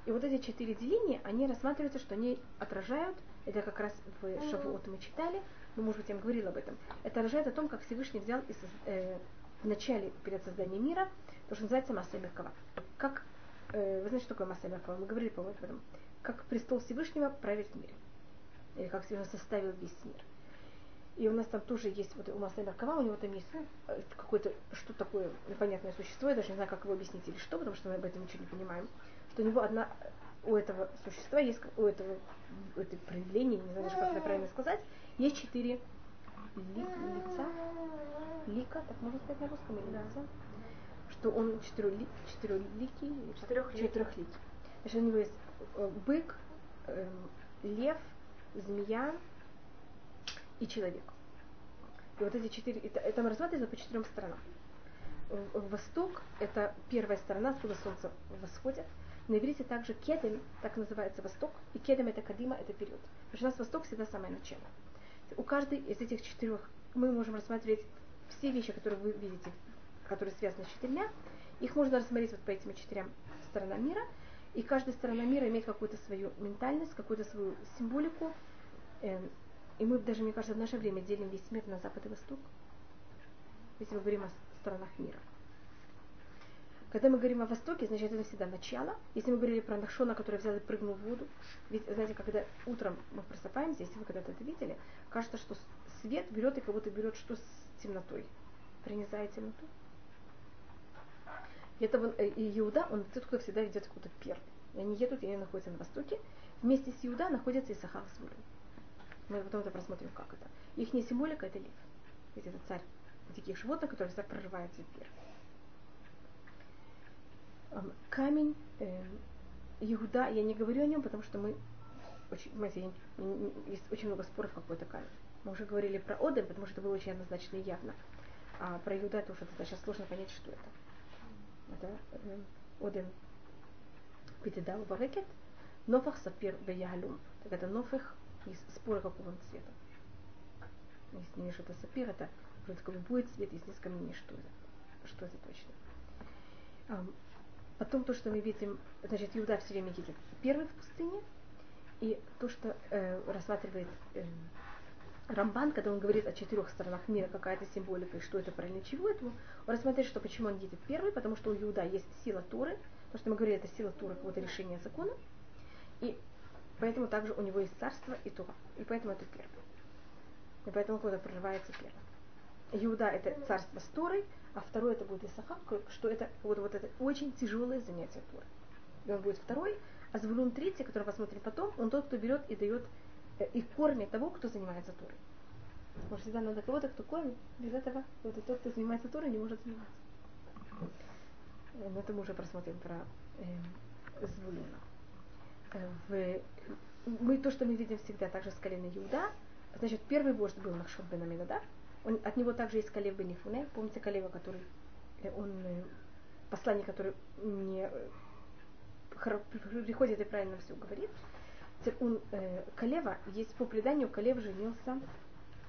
И вот эти четыре деления, они рассматриваются, что они отражают, это как раз в Шавуот мы читали, ну, может быть, я вам говорила об этом, это отражает о том, как Всевышний взял и э, в начале, перед созданием мира, то, что называется Масса Меркава. Как, э, вы знаете, что такое Масса Меркава? Мы говорили, по-моему, об этом. Как престол Всевышнего правит в мире или как Всевышний составил весь мир. И у нас там тоже есть, вот у Масса Меркава, у него там есть э, какое-то, что такое непонятное существо, я даже не знаю, как его объяснить или что, потому что мы об этом ничего не понимаем, что у него одна, у этого существа есть, у этого, у этой проявления, не знаю даже, как это правильно сказать, есть четыре ли, лица, лика, так можно сказать на русском, или да. лица, что он четырехли, четырехликий, четырехликий. Значит, у него есть бык, э, лев, змея и человек. И вот эти четыре, это, мы рассматриваем по четырем сторонам. Восток – это первая сторона, откуда солнце восходит. На иврите также кедем, так называется восток, и кедем это кадима, это вперед. Потому что у нас восток всегда самое начало. У каждой из этих четырех мы можем рассматривать все вещи, которые вы видите, которые связаны с четырьмя. Их можно рассмотреть вот по этим четырем сторонам мира – и каждая сторона мира имеет какую-то свою ментальность, какую-то свою символику. Эм, и мы даже, мне кажется, в наше время делим весь мир на Запад и Восток. Если мы говорим о странах мира. Когда мы говорим о Востоке, значит это всегда начало. Если мы говорили про Нахшона, который взял и прыгнул в воду, ведь, знаете, когда утром мы просыпаемся, если вы когда-то это видели, кажется, что свет берет и как будто берет что с темнотой. Пронизает темноту. И, это, и Иуда, он откуда всегда идет откуда первый. И они едут, и они находятся на востоке. Вместе с Иуда находятся Исахар с Вулем. Мы потом это просмотрим, как это. Их символика это лев. Ведь это царь диких животных, который всегда прорывается вверх. Камень э, Иуда, я не говорю о нем, потому что мы очень, знаете, есть очень много споров, какой это камень. Мы уже говорили про Одем, потому что это было очень однозначно и явно. А про Иуда это уже достаточно сложно понять, что это. Э, Одем Петидал Барекет, Нофах Сапир Беялум. Так это Нофах из спора какого он цвета. Если не это сапир, это вроде как будет цвет, если несколько мнений, что это. Что это точно. Потом то, что мы видим, значит, Иуда все время едет первый в пустыне, и то, что э, рассматривает э, Рамбан, когда он говорит о четырех сторонах мира, какая-то символика, и что это правильно, чего это, он рассматривает, что почему он едет первый, потому что у Иуда есть сила Торы, то, что мы говорили, это сила Торы, какого-то решения закона, и поэтому также у него есть царство и Тора, и поэтому это первый. И поэтому куда прорывается первый. Иуда это царство с Торой, а второй это будет Исахар, что это вот, вот это очень тяжелое занятие Торы. И он будет второй, а Звулун третий, который посмотрим потом, он тот, кто берет и дает и кормит того, кто занимается Торой. Может, всегда надо кого-то, кто кормит. Без этого вот и тот, кто занимается Торой, не может заниматься. Э, но это мы уже просмотрим про э, Звулуна. Э, в, мы то, что мы видим всегда также с колена Иуда, значит, первый вождь был Нахшон бен Аминадав, он, от него также есть Калев бен Ифуне. Помните Калева, который э, он э, посланник, который не э, приходит и правильно все говорит. Он, э, Калева, есть по преданию, Калев женился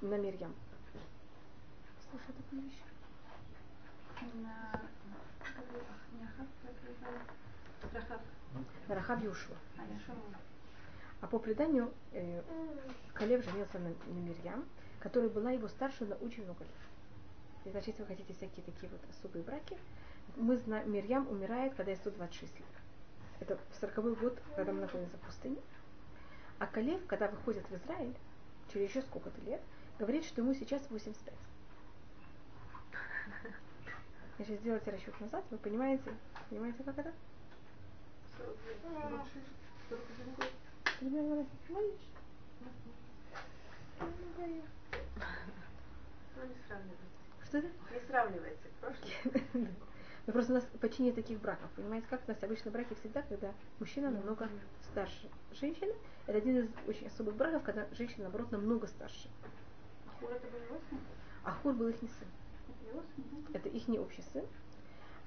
на Мирьям. Слушай такую вещь? На... Рахаб Юшуа. А по преданию э, Калев женился на, на Мирьям, которая была его старше на очень много лет. И значит, если вы хотите всякие такие вот особые браки, мы знаем, Мирьям умирает, когда ей 126 лет. Это в 40 год, когда мы находимся в пустыне. А Калев, когда выходит в Израиль, через еще сколько-то лет, говорит, что ему сейчас 85. Если сделайте расчет назад, вы понимаете, понимаете, как это? Примерно, Ну, не сравнивается. Что это? Не сравнивается. Прошлое. Ну просто у нас почти нет таких браков. Понимаете, как у нас обычно браки всегда, когда мужчина намного старше женщины. Это один из очень особых браков, когда женщина, наоборот, намного старше. Хур это был его сын? А Хур был их не сын. Это их не общий сын.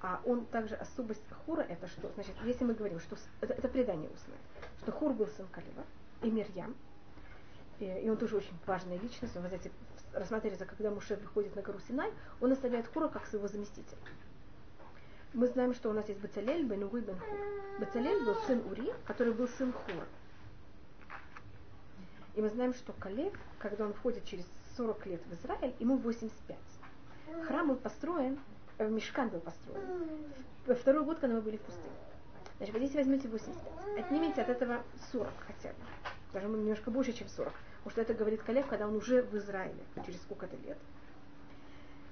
А он также особость Хура это что? Значит, если мы говорим, что это, это предание устное, что Хур был сын Калева и Мирьям, и, и он тоже очень важная личность, вы знаете, рассматривается, когда Муше выходит на гору Синай, он оставляет Хура как своего заместителя. Мы знаем, что у нас есть Бацалель, Бен Ури, Бен Хур. Бацалель был сын Ури, который был сын Хура. И мы знаем, что Калев, когда он входит через 40 лет в Израиль, ему 85. Храм был построен, э, Мешкан был построен во второй год, когда мы были в пустыне. Значит, вот если возьмете 85, отнимите от этого 40 хотя бы. Даже немножко больше, чем 40. Потому что это говорит Калев, когда он уже в Израиле, через сколько-то лет.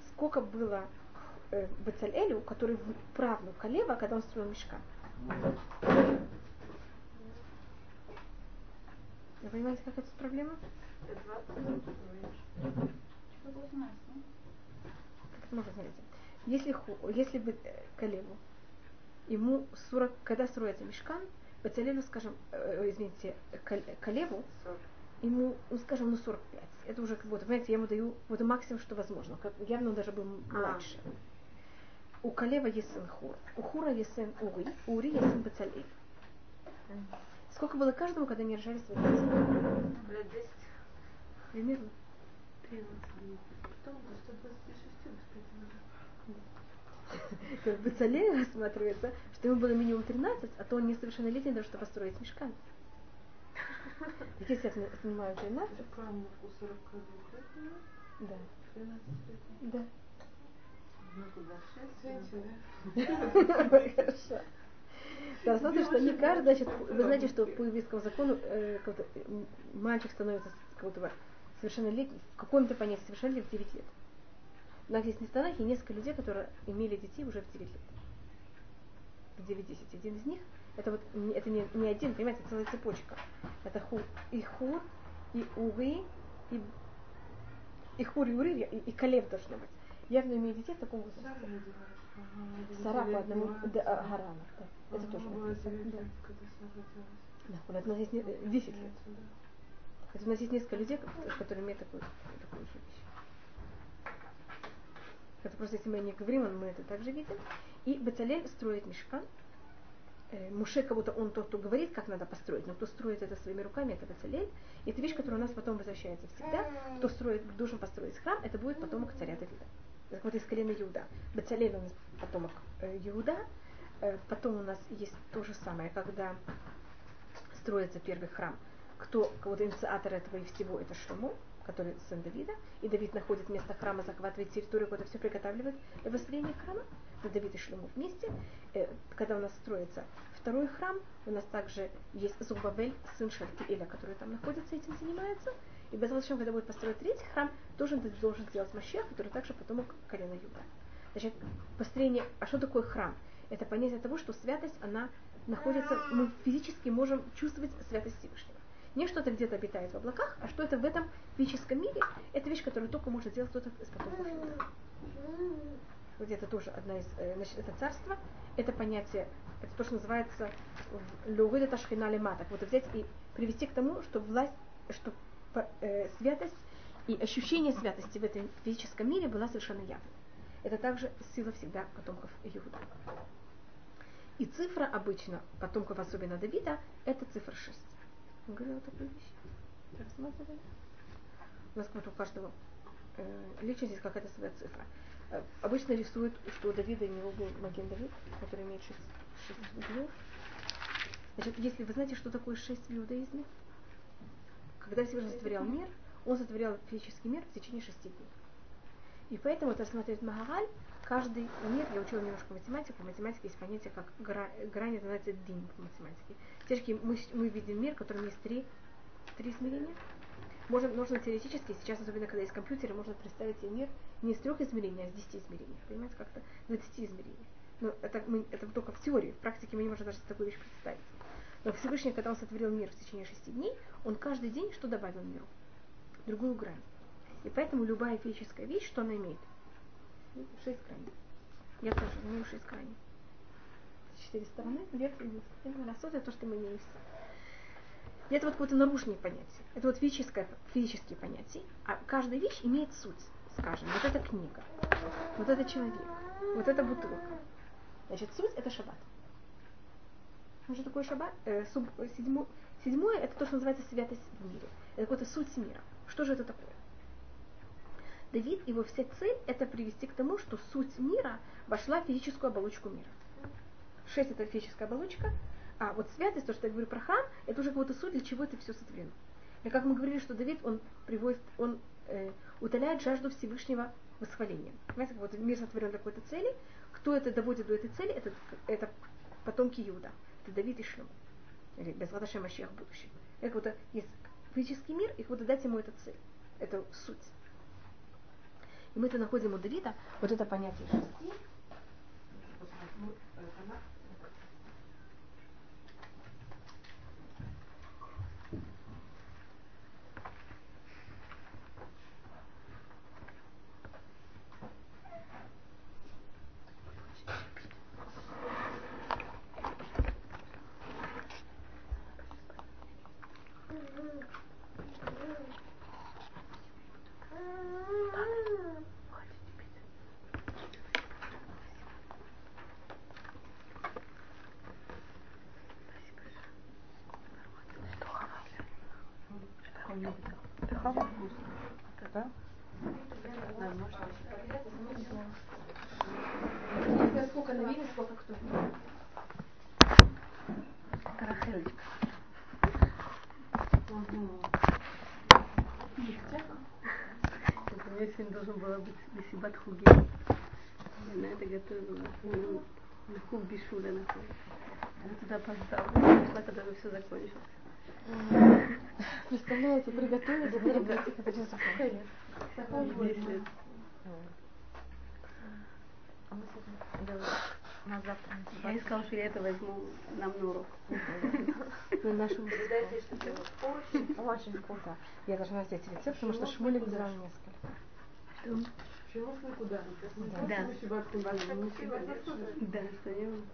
Сколько было э, Бацалелю, который в- правнук Калева, когда он строил Мешкан. Вы понимаете, как это проблема? Это 20 лет, ты говоришь. Что-то 18? Как это можно смотреть? Если, если бы э, Калеву, ему 40, когда строится Мешкан, Бацалелю, скажем, э, извините, Кал- Калеву, 40. ему, ну, скажем, ну 45. Это уже как будто, понимаете, я ему даю вот максимум, что возможно. Как, явно он даже был А. У Калева есть сын Хур. У Хура есть сын Ури. У Ури есть сын Бацалель. Сколько было каждому, когда они рожали своих детей? Лет 10. Примерно. 13 лет. Потом до 126 кстати, уже. Как Бацалель рассматривается, что ему было минимум 13, а то он несовершеннолетний, даже чтобы построить мешкан. Такие себя снимают 13. Шикарно у 42 лет, Да. 13 лет. Да. Куда? 6 да? Да, смотрите, что не каждый, значит, вы знаете, что по еврейскому закону э, м, мальчик становится какого-то совершеннолетним, в каком-то понятии совершеннолетним в 9 лет. У нас есть на Танахе несколько людей, которые имели детей уже в 9 лет. В 9-10. Один из них, это вот это не, не один, понимаете, это целая цепочка. Это ху, и Хур, и Ури, и, и Хур, и Ури, и, и Калев должно быть. Явно имеют детей в таком возрасте. Сара по одному, да, а, да. Это тоже 9 да. Да, у нас есть не- э, 10 лет. Хотя у нас есть несколько людей, ко- которые имеют такую, такую же вещь. Это просто если мы не говорим, мы это также видим. И Бацалель строит мешкан. Э, Муше, как будто он тот, кто говорит, как надо построить, но кто строит это своими руками, это Бацалель. И это вещь, которая у нас потом возвращается всегда. Кто строит, должен построить храм, это будет потомок царя Давида. Так вот из колена Иуда. Бацалель у нас потомок э, Иуда. Э, потом у нас есть то же самое, когда строится первый храм. Кто кого-то инициатор этого и всего, это Шлому, который сын Давида. И Давид находит место храма, захватывает территорию, куда все приготавливает для возведения храма. Это Давид и Шлому вместе. Э, Когда у нас строится второй храм, у нас также есть Зубавель, сын Шальтиэля, который там находится, этим занимается. И без Лашем, когда будет построен третий храм, тоже должен сделать Машех, который также потомок колена Юда. Значит, построение, а что такое храм? Это понятие того, что святость, она находится, мы физически можем чувствовать святость Всевышнего. Не что-то где-то обитает в облаках, а что это в этом физическом мире, это вещь, которую только может сделать кто-то из потомков Юда. Вот это тоже одна из, э, значит, это царство, это понятие, это то, что называется лёгода ташхина лемата. Вот взять и привести к тому, что власть, что святость и ощущение святости в этом физическом мире была совершенно явной. Это также сила всегда потомков Иуда. И цифра обычно, потомков особенно Давида, это цифра 6. Он говорил такую вещь. Рассматривали? У нас как у каждого э, личности есть какая-то своя цифра. Э, обычно рисуют, что у Давида у него был Маген Давид, который имеет 6, 6 углов. Значит, если вы знаете, что такое 6 в иудаизме, когда Всевышний сотворял мир, он сотворял физический мир в течение 6 дней. И поэтому, это смотрит Магараль, каждый мир, я учила немножко математику, в математике есть понятие, как гра, грань, это называется дин в математике. Теперь мы, мы видим мир, в котором есть три, три измерения. Можно, можно теоретически, сейчас, особенно когда есть компьютеры, можно представить себе мир не из трех измерений, а из десяти измерений. Понимаете, как-то 20 измерений. Но это, мы, это только в теории, в практике мы не можем даже такую вещь представить. Но Всевышний, когда он сотворил мир в течение шести дней, он каждый день что добавил миру? Другую грань. И поэтому любая физическая вещь, что она имеет? Шесть граней. Я тоже имею шесть граней. Четыре стороны, вверх и вниз. Рассуд это то, что мы имеем. И это вот какое-то наружное понятие. Это вот физическое, физические понятия. А каждая вещь имеет суть. Скажем, вот эта книга, вот это человек, вот эта бутылка. Значит, суть это шаббат. Ну, что такое шаббат? Э, суб, седьмо, седьмое это то, что называется святость в мире. Это какая-то суть мира. Что же это такое? Давид, его вся цель это привести к тому, что суть мира вошла в физическую оболочку мира. Шесть это физическая оболочка, а вот святость, то, что я говорю про храм, это уже какая-то суть, для чего это все сотворено. И как мы говорили, что Давид, он приводит, он э, утоляет жажду Всевышнего восхваления. Понимаете, вот мир сотворен для какой-то цели, кто это доводит до этой цели, это, это потомки Иуда. Это Давид и Шлем. Или без Машех в будущем. Это вот есть физический мир, и вот дать ему эту цель. Это суть. И мы это находим у Давида, вот это понятие шести. Да? Сколько на виде, сколько кто. Рахелечка. меня сегодня должен была быть Месибат Хуги. Она это готовила на, на Хуг Бишуля. Она туда опоздала. Пришла, когда уже все закончилось. Представляете, приготовить, это ребята, это сейчас Десять лет. А мы сегодня делали на завтра. Я ей сказала, что я это возьму нам на урок. на это очень, вкусно. Я должна взять рецепт, потому что Шмулик взял несколько. Да. Да,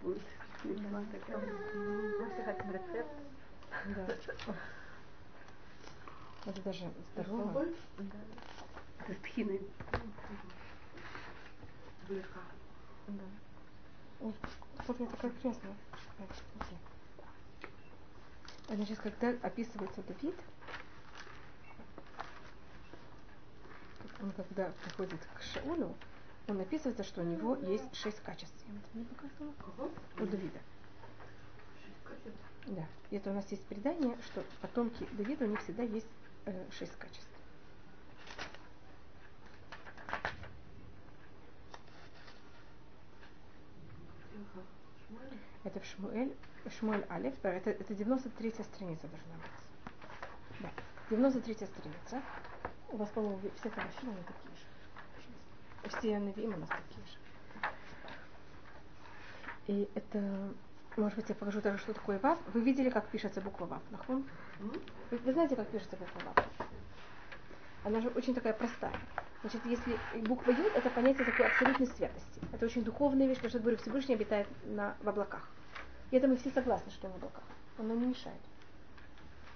будет. Мецва такая. Мы все хотим рецепт. Да. Это даже здорово. Соль? Это с тхиной. Да. Ой, Вот я такая грязная. Окей. Значит, когда описывается Давид, он когда приходит к Шаулю, он описывается, что у него есть шесть качеств. Я вам это не показывала? У Давида. Да. И это у нас есть предание, что потомки Давида у них всегда есть э, шесть качеств. Это в Шмуэль, Шмуэль Алиф, это, это 93 страница должна быть. Да, 93 страница. У вас, по-моему, все тарашины они такие же. Все Навиим у нас такие же. И это, может быть, я покажу даже, что такое Вав. Вы видели, как пишется буква Вав, нахон? М? Вы, вы знаете, как пишется буква Вав? Она же очень такая простая. Значит, если буква Юд, это понятие такой абсолютной святости. Это очень духовная вещь, потому что, говорю, Всевышний обитает на, в облаках. И это мы все согласны, что он в облаках. Он нам не мешает.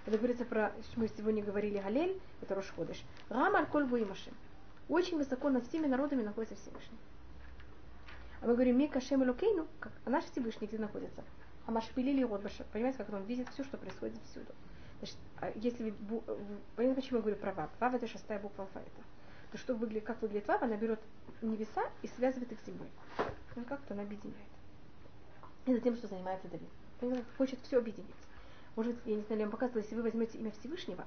Это говорится про, мы сегодня говорили Галель, это Рошходыш. Рам аль коль Машим. Очень высоко над всеми народами находится Всевышний. А мы говорим, Мика Шем Элокейну, как а наш Всевышний где находится? А Машпилили Ротбаша. Понимаете, как он видит все, что происходит всюду. Значит, а если бу- в- понятно, почему я говорю про Вав. Вав это шестая буква алфавита. То что выглядит, как выглядит Вав, она берет небеса и связывает их с землей. Ну, как-то она объединяет. Это тем, что занимается Давид. Он хочет все объединить. Может, я не знаю, я вам показывала, если вы возьмете имя Всевышнего,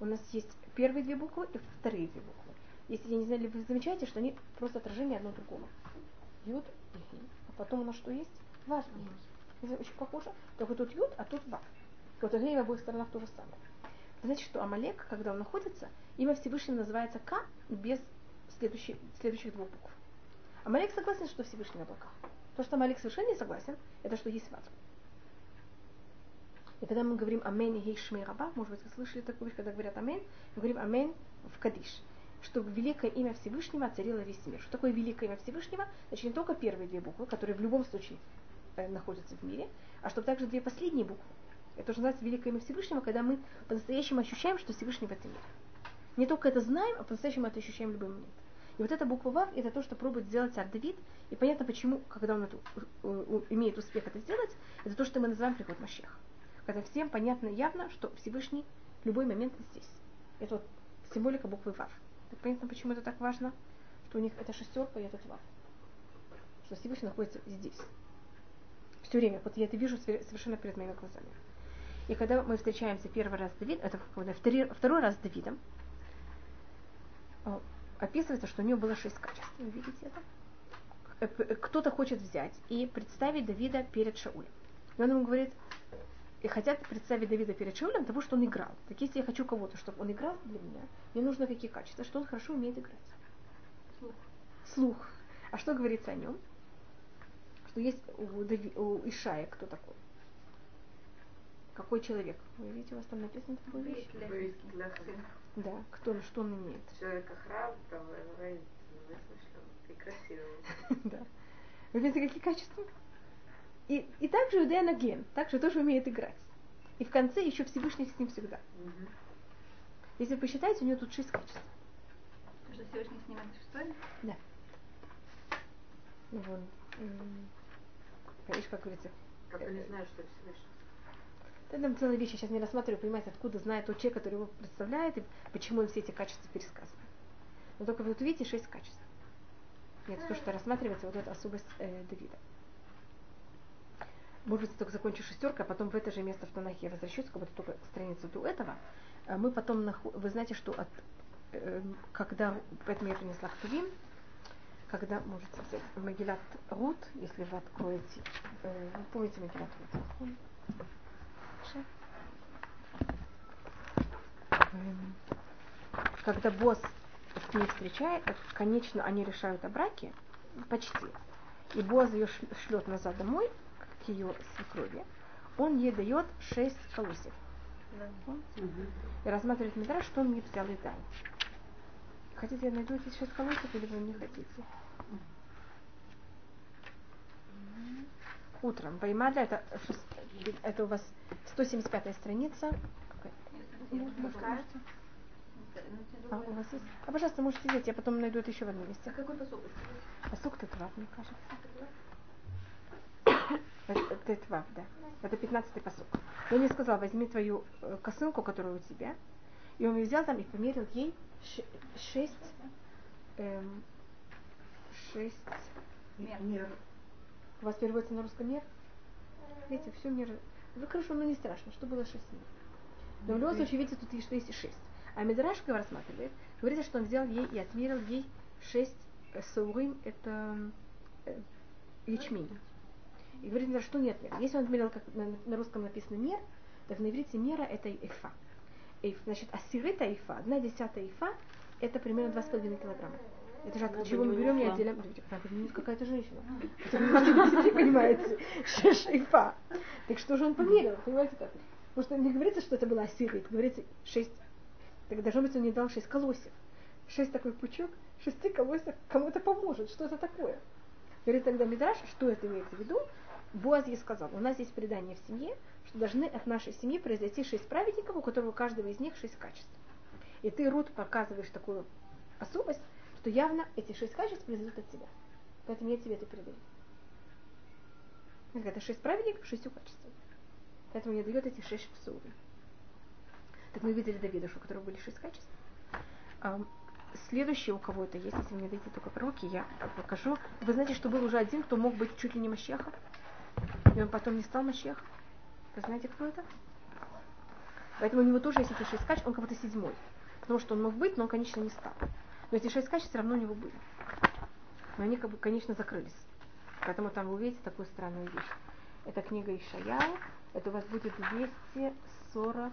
у нас есть первые две буквы и вторые две буквы. Если, я не знаю, вы замечаете, что они просто отражение одно другого. Юд. А потом у нас что есть? Вав. Это очень похоже. Только тут Юд, а тут Вав. Вот в обоих сторонах то же самое. Знаете, что Амалек, когда он находится, имя Всевышнего называется К без следующих, следующих двух букв. Амалек согласен, что Всевышний на облаках. То, что Амалек совершенно не согласен, это что есть Вав. И когда мы говорим Амен и Шмей Раба, может быть, вы слышали такую вещь, когда говорят Амен, мы говорим Амен в Кадиш, чтобы великое имя Всевышнего оцарило весь мир. Что такое великое имя Всевышнего? Значит, не только первые две буквы, которые в любом случае э, находятся в мире, а чтобы также две последние буквы. Это уже называется великое имя Всевышнего, когда мы по-настоящему ощущаем, что Всевышний в этом мире. Не только это знаем, а по-настоящему это ощущаем любой момент. И вот эта буква Вав, это то, что пробует сделать царь Давид. И понятно, почему, когда он это, э, имеет успех это сделать, это то, что мы называем приход Машеха. Когда всем понятно явно, что Всевышний в любой момент здесь. Это вот символика буквы Вав. Так понятно, почему это так важно? Что у них это шестерка и этот Вав. Что Всевышний находится здесь. Все время. Вот я это вижу совершенно перед моими глазами. И когда мы встречаемся первый раз с Давидом, это втори- второй раз с Давидом, э, описывается, что у него было шесть качеств. Вы видите это? Э, п- Кто-то хочет взять и представить Давида перед Шаулем. И он ему говорит, и хотят представить Давида перед Шаулем того, что он играл. Так если я хочу кого-то, чтобы он играл для меня, мне нужно какие качества, что он хорошо умеет играть. Слух. Слух. А что говорится о нем? Что есть у, Дави, у Ишая кто такой? Какой человек? Вы видите, у вас там написано такую вещь? Да, кто что он имеет? Человека храброго, высмышленного и красивого. да. Вы видите, какие качества? И, и также Иудея Наген, также тоже умеет играть. И в конце еще Всевышний с ним всегда. Мгм. Если вы посчитаете, у него тут шесть качеств. То, что Всевышний с ним это шестой? Да. Ну, вон, м, видишь, как говорится, Как они знают, что Всевышний? Да, там целая вещь, я сейчас не рассматриваю, понимаете, откуда знает тот человек, который его представляет, и почему им все эти качества пересказаны. Но только вот видите, шесть качеств. Это то, что рассматривается, вот эта особость э, Давида. Может быть, только закончу шестеркой, а потом в это же место в Танахе я возвращусь, как будто только страницу до этого. А Мы потом, нахо- вы знаете, что от эм, когда, поэтому я принесла Ктувим, когда можете взять Магилат Рут, если вы откроете, э, вы помните Магилат Рут? Эм, когда босс с ней встречает, конечно, они решают о браке, почти. И босс ее шлет назад домой, к ее свекрови. Он ей дает шесть колосьев. И рассматривает Мидраш, что он мне взял и дал. Хотите, я найду эти шесть колосьев или вы не хотите? Утром. Баймадля это, это у вас 175 страница. А, у вас есть? А, пожалуйста, можете взять, я потом найду это еще в одном месте. А какой посок? Посок Тетвав, мне кажется. Тетвав, да. Это 15-й посок. И он сказал, возьми твою э, косынку, которая у тебя. И он взял там и померил ей шесть, эм, шесть мер. мер. У вас переводится на русском мер? Видите, все мир. Ну хорошо, но не страшно, что было шесть мер. Но в любом случае, видите, тут есть, есть шесть. А Медраш рассматривает, говорится, что он взял ей и отмерил ей шесть э, саурим, это э, ячмень. И говорит, что нет мер. Если он отмерил, как на, на русском написано мер, так на иврите мера это эйфа. Эйф, значит, асирыта эйфа, одна десятая эйфа, это примерно 2,5 килограмма. Это же от чего мы берем и отделяем. Какая-то женщина. Понимаете. Шейфа. Так что же он померил? Понимаете как? Потому что не говорится, что это была асирит, говорится шесть. Так должно быть, он не дал шесть колосьев. Шесть такой пучок, шести колосьев кому это поможет. Что это такое? Говорит тогда Мидраш, что это имеется в виду? Боаз ей сказал, у нас есть предание в семье, что должны от нашей семьи произойти шесть праведников, у которого у каждого из них шесть качеств. И ты, Рут, показываешь такую особость, что явно эти шесть качеств произойдут от тебя. Поэтому я тебе это передаю. Это шесть праведников, шестью качествами. Поэтому мне дает эти шесть псовых. Так мы видели Давида, у которого были шесть качеств. Следующее у кого это есть, если вы не видите только пророки, я покажу. Вы знаете, что был уже один, кто мог быть чуть ли не Мащехом? И он потом не стал Мащехом? Вы знаете, кто это? Поэтому у него тоже есть эти шесть качеств, он как будто седьмой. Потому что он мог быть, но он, конечно, не стал. Но эти шесть качеств все равно у него были. Но они, как бы, конечно, закрылись. Поэтому там вы увидите такую странную вещь. Это книга Ишаяу. Это у вас будет 240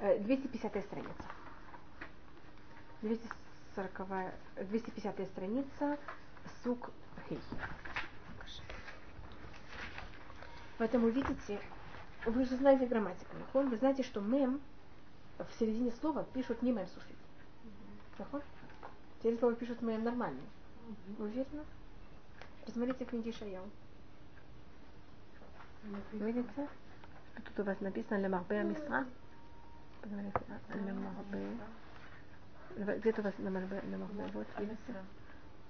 250 страница. 240, 250 страница, сук хей. Поэтому видите, вы же знаете грамматику. Вы знаете, что мем в середине слова пишут не мем суфит. Нахон? Теперь слово пишут мем нормально. Вы уверены? Посмотрите книги Шаяу. Видите? Тут у вас написано Лемарбе Мисра. Посмотрите, Лемарбе. Где-то у вас. Вот?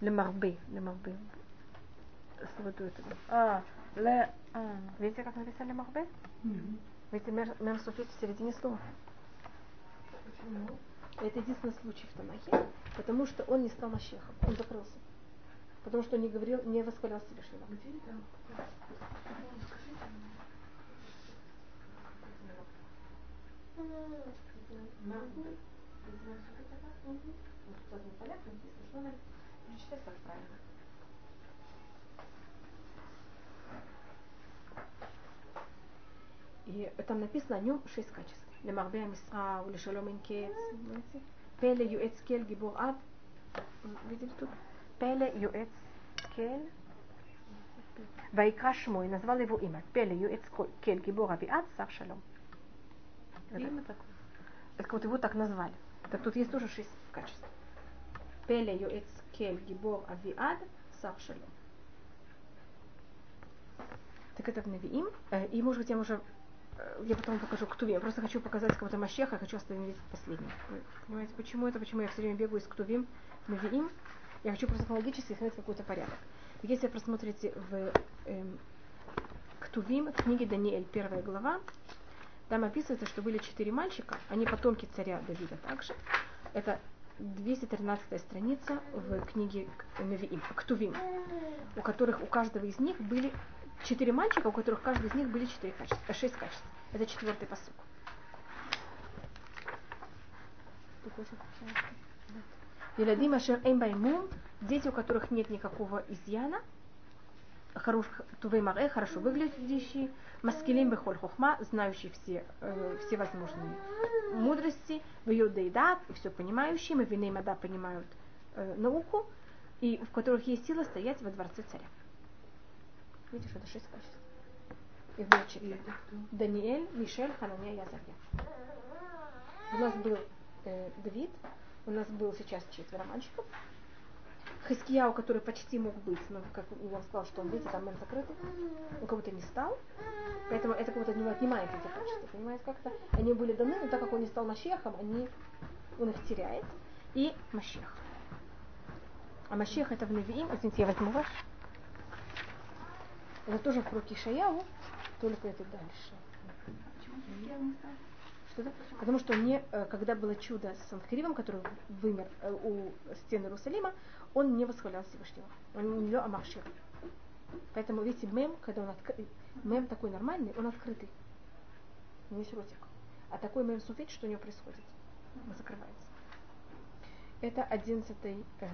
Лемарбе, Лемарбе. Слово до этого. А, ле... Видите, как написано Лемарбе? Видите, мем суфит в середине слова. Почему? Это единственный случай в Танахе, потому что он не стал Машехом, он закрылся. Потому что он не говорил, не восхвалял Всевышнего. Где там? Прочитай, как правильно. И там написано о нем шесть качеств. למרבה המשרה ולשלום אין קץ, פלא יועץ קל גיבור אב, видели тут? פלא יועץ קל, ויקרא שמו, назвал его имя, פלא יועץ קל גיבור אביעד, שר שלום. Имя такое. Это вот его так назвали. Так тут есть тоже шесть качеств. Пеле Юэц Кель Гибор Авиад Сар Шалом. Так это в Навиим. И, может быть, я уже я потом покажу Ктувим. Я просто хочу показать кого-то Мащеха, хочу остановить последний. Вы понимаете, почему это? Почему я все время бегаю из Ктувим в Навиим? Я хочу просто логически снять какой-то порядок. Если вы просмотрите в эм, Ктувим, книге Даниэль, первая глава, там описывается, что были четыре мальчика, они потомки царя Давида также. Это 213 страница в книге Навиим, Ктувим, у которых у каждого из них были четыре мальчика, у которых каждый из них были четыре качества, э, шесть качеств. Это четвертый посыл. Еладим ашер эм баймум, дети, у которых нет никакого изъяна, хороших тувей маре, хорошо выглядящие, маскилим бехоль хохма, знающие все, э, все возможные мудрости, в ее и все понимающие, мы вины мада понимают э, науку, и в которых есть сила стоять во дворце царя. Видишь, это шесть качеств. Было четыре. Даниэль, Мишель, Хананя и Азарья. У нас был э, Давид, у нас был сейчас четверо мальчиков. Хаскияу, который почти мог быть, но как он сказал, что он, видите, там мэн закрытый, он как будто не стал. Поэтому это как будто от отнимает эти качества, понимаете, как-то они были даны, но так как он не стал Машехом, они, он их теряет. И Машех. А Машех это в Навиим, извините, я возьму ваш. Это тоже в пророке Шаяу, только это дальше. Что это? Потому что не, э, когда было чудо с Санхаривом, который вымер э, у стены Иерусалима, он не восхвалял Всевышнего. Он не амаршир. Поэтому, видите, мем, когда он открытый, мем такой нормальный, он открытый. Не сиротик. А такой мем суфит, что у него происходит? Он закрывается. Это 11, э,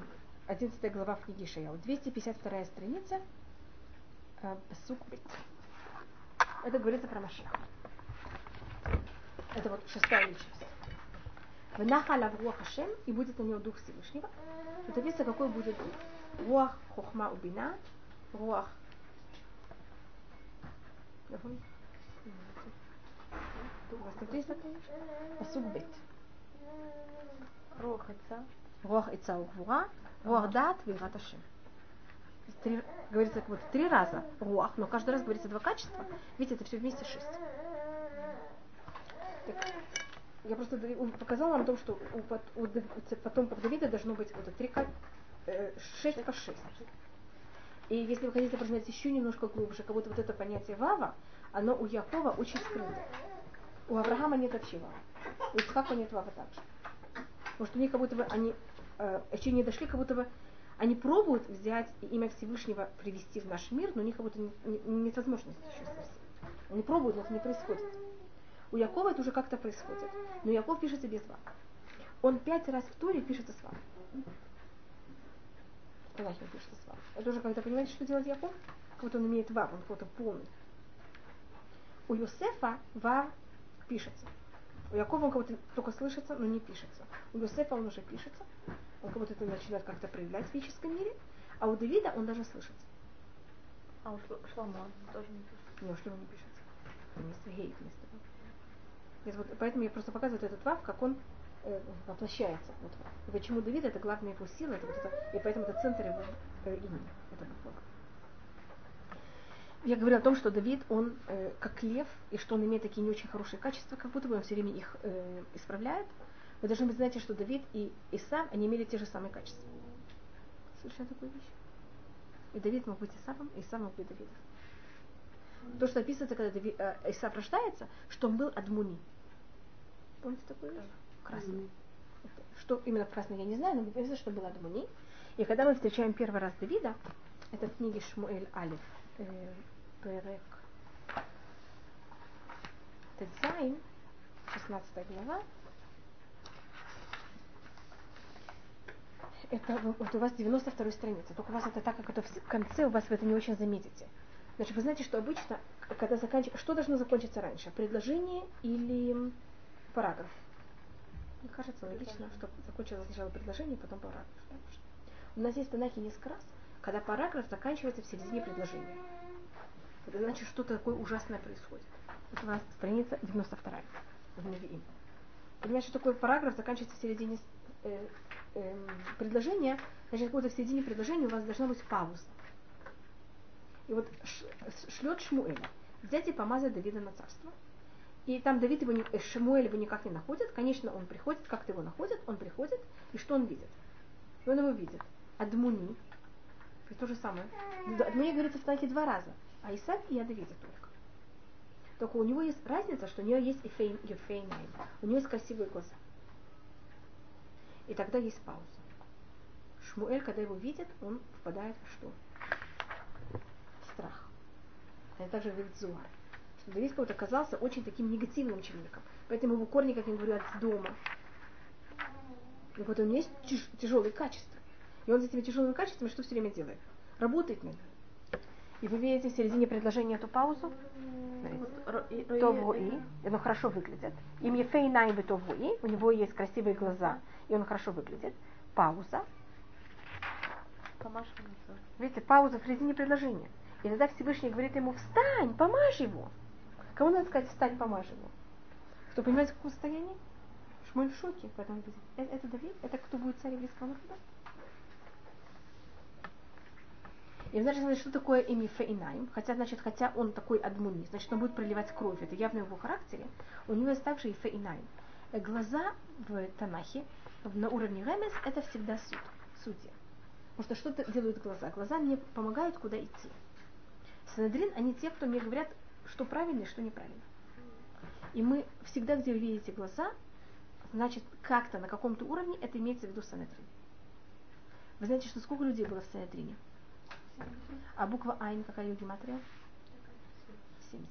11 глава в книге Шаяу. 252 страница. Э, Сукбит. Это говорится про Машеха. Это вот шестая личность. Внахала в руах Хашем, и будет на него дух Всевышнего. Это написано, какой будет дух. Руах хохма убина, руах. У вас тут есть такое? Пасук бет. Рух отца. Руах ица угвура, руах дат вират Хашем. Три, говорится вот три раза руах, но каждый раз говорится два качества. Видите, это все вместе шесть. Так, я просто показала вам то, что у, у, у потомков Давида должно быть вот три, э, шесть по шесть. И если вы хотите познать еще немножко глубже, как будто вот это понятие Вава, оно у Якова очень скрыто. У Авраама нет вообще Вава. У Ицхака нет Вава также. Потому что они как будто бы, они э, еще не дошли, как будто бы они пробуют взять имя Всевышнего привести в наш мир, но у них как будто не, не, нет возможности еще совсем. Они пробуют, но это не происходит. У Якова это уже как-то происходит. Но Яков пишется без вав. Он пять раз в туре пишется с вав. Талахим пишется с вав. Это уже когда понимаете, что делает Яков? Будто он имеет вав, он какой-то полный. У Йосефа вав пишется. У Якова он будто только слышится, но не пишется. У Йосефа он уже пишется. Он как будто это начинает как-то проявлять в физическом мире. А у Давида он даже слышится. А у Шломо тоже не пишется. Ну, что он не пишется. Вместо гей, вместо вав. Вот, поэтому я просто показываю этот вав, как он э, воплощается. Вот, и почему Давид это главная его сила, это вот это, и поэтому это центр его э, имени. Это буква. Я говорю о том, что Давид, он э, как лев, и что он имеет такие не очень хорошие качества, как будто бы он все время их э, исправляет. Вы должны быть знаете, что Давид и Исав, они имели те же самые качества. Слышали такую вещь? И Давид мог быть Исавом, и Исав мог быть Давидом. То, что описывается, когда Давид, э, Исав рождается, что он был Адмуни. Помните такую вещь? Красный. Что именно красный, я не знаю, но написано, что была Адмуни. И когда мы встречаем первый раз Давида, это в книге Шмуэль Алиф, э, Перек Тедзайн, 16 глава, это вот у вас 92 страница, только у вас это так, как это в конце, у вас вы это не очень заметите. Значит, вы знаете, что обычно, когда заканчивается, что должно закончиться раньше, предложение или параграф? Мне кажется логично, что закончилось сначала предложение, потом параграф. У нас есть в Танахе несколько раз, когда параграф заканчивается в середине предложения. Это значит, что-то такое ужасное происходит. Это у нас страница 92 в Навиим. Понимаете, что такое параграф заканчивается в середине э, э, предложения, значит, как будто в середине предложения у вас должна быть пауза. И вот шлет Шмуэля взять и помазать Давида на царство. И там Давид его, не, э, Шмуэль его никак не находит. Конечно, он приходит, как-то его находит, он приходит, и что он видит? И он его видит. Адмуни. Есть то же самое. Адмуни говорится в Танахе два раза. А Исаак и о Давиде только. Только у него есть разница, что у него есть Ефейн, Ефейнайм. У него есть красивые глаза. И тогда есть пауза. Шмуэль, когда его видит, он впадает в что? В страх. Это также говорит Зуар. Давид как оказался очень таким негативным человеком. Поэтому его корни, как я говорю, от дома. И вот у него есть тяж- тяжелые качества. И он с этими тяжелыми качествами что все время делает? Работает над ними. И вы видите в середине предложения эту паузу? Товуи, оно хорошо выглядит. Им ефей найбы товуи, у него есть красивые глаза, и он хорошо выглядит. Пауза. Видите, пауза в середине предложения. И тогда Всевышний говорит ему, встань, помажь его. Кому надо сказать, встань, помажь его? Кто понимает, в каком состоянии? Шмуль в шоке, поэтому говорит, «Э, это Давид? Это кто будет царь еврейского народа? И значит, что такое имя Фейнаим? Хотя, значит, хотя он такой адмуни, значит, он будет проливать кровь, это явно в его характере, у него есть также и Фейнаим. Э, Глаза в Танахе на уровне Ремес это всегда суд, судья. Потому что что делают глаза? Глаза мне помогают, куда идти. Санедрин, они те, кто мне говорят, что правильно и что неправильно. И мы всегда, где вы видите глаза, значит, как-то на каком-то уровне это имеется в виду Санедрин. Вы знаете, что сколько людей было в Санедрине? А буква Айн, какая ее гематрия? 70.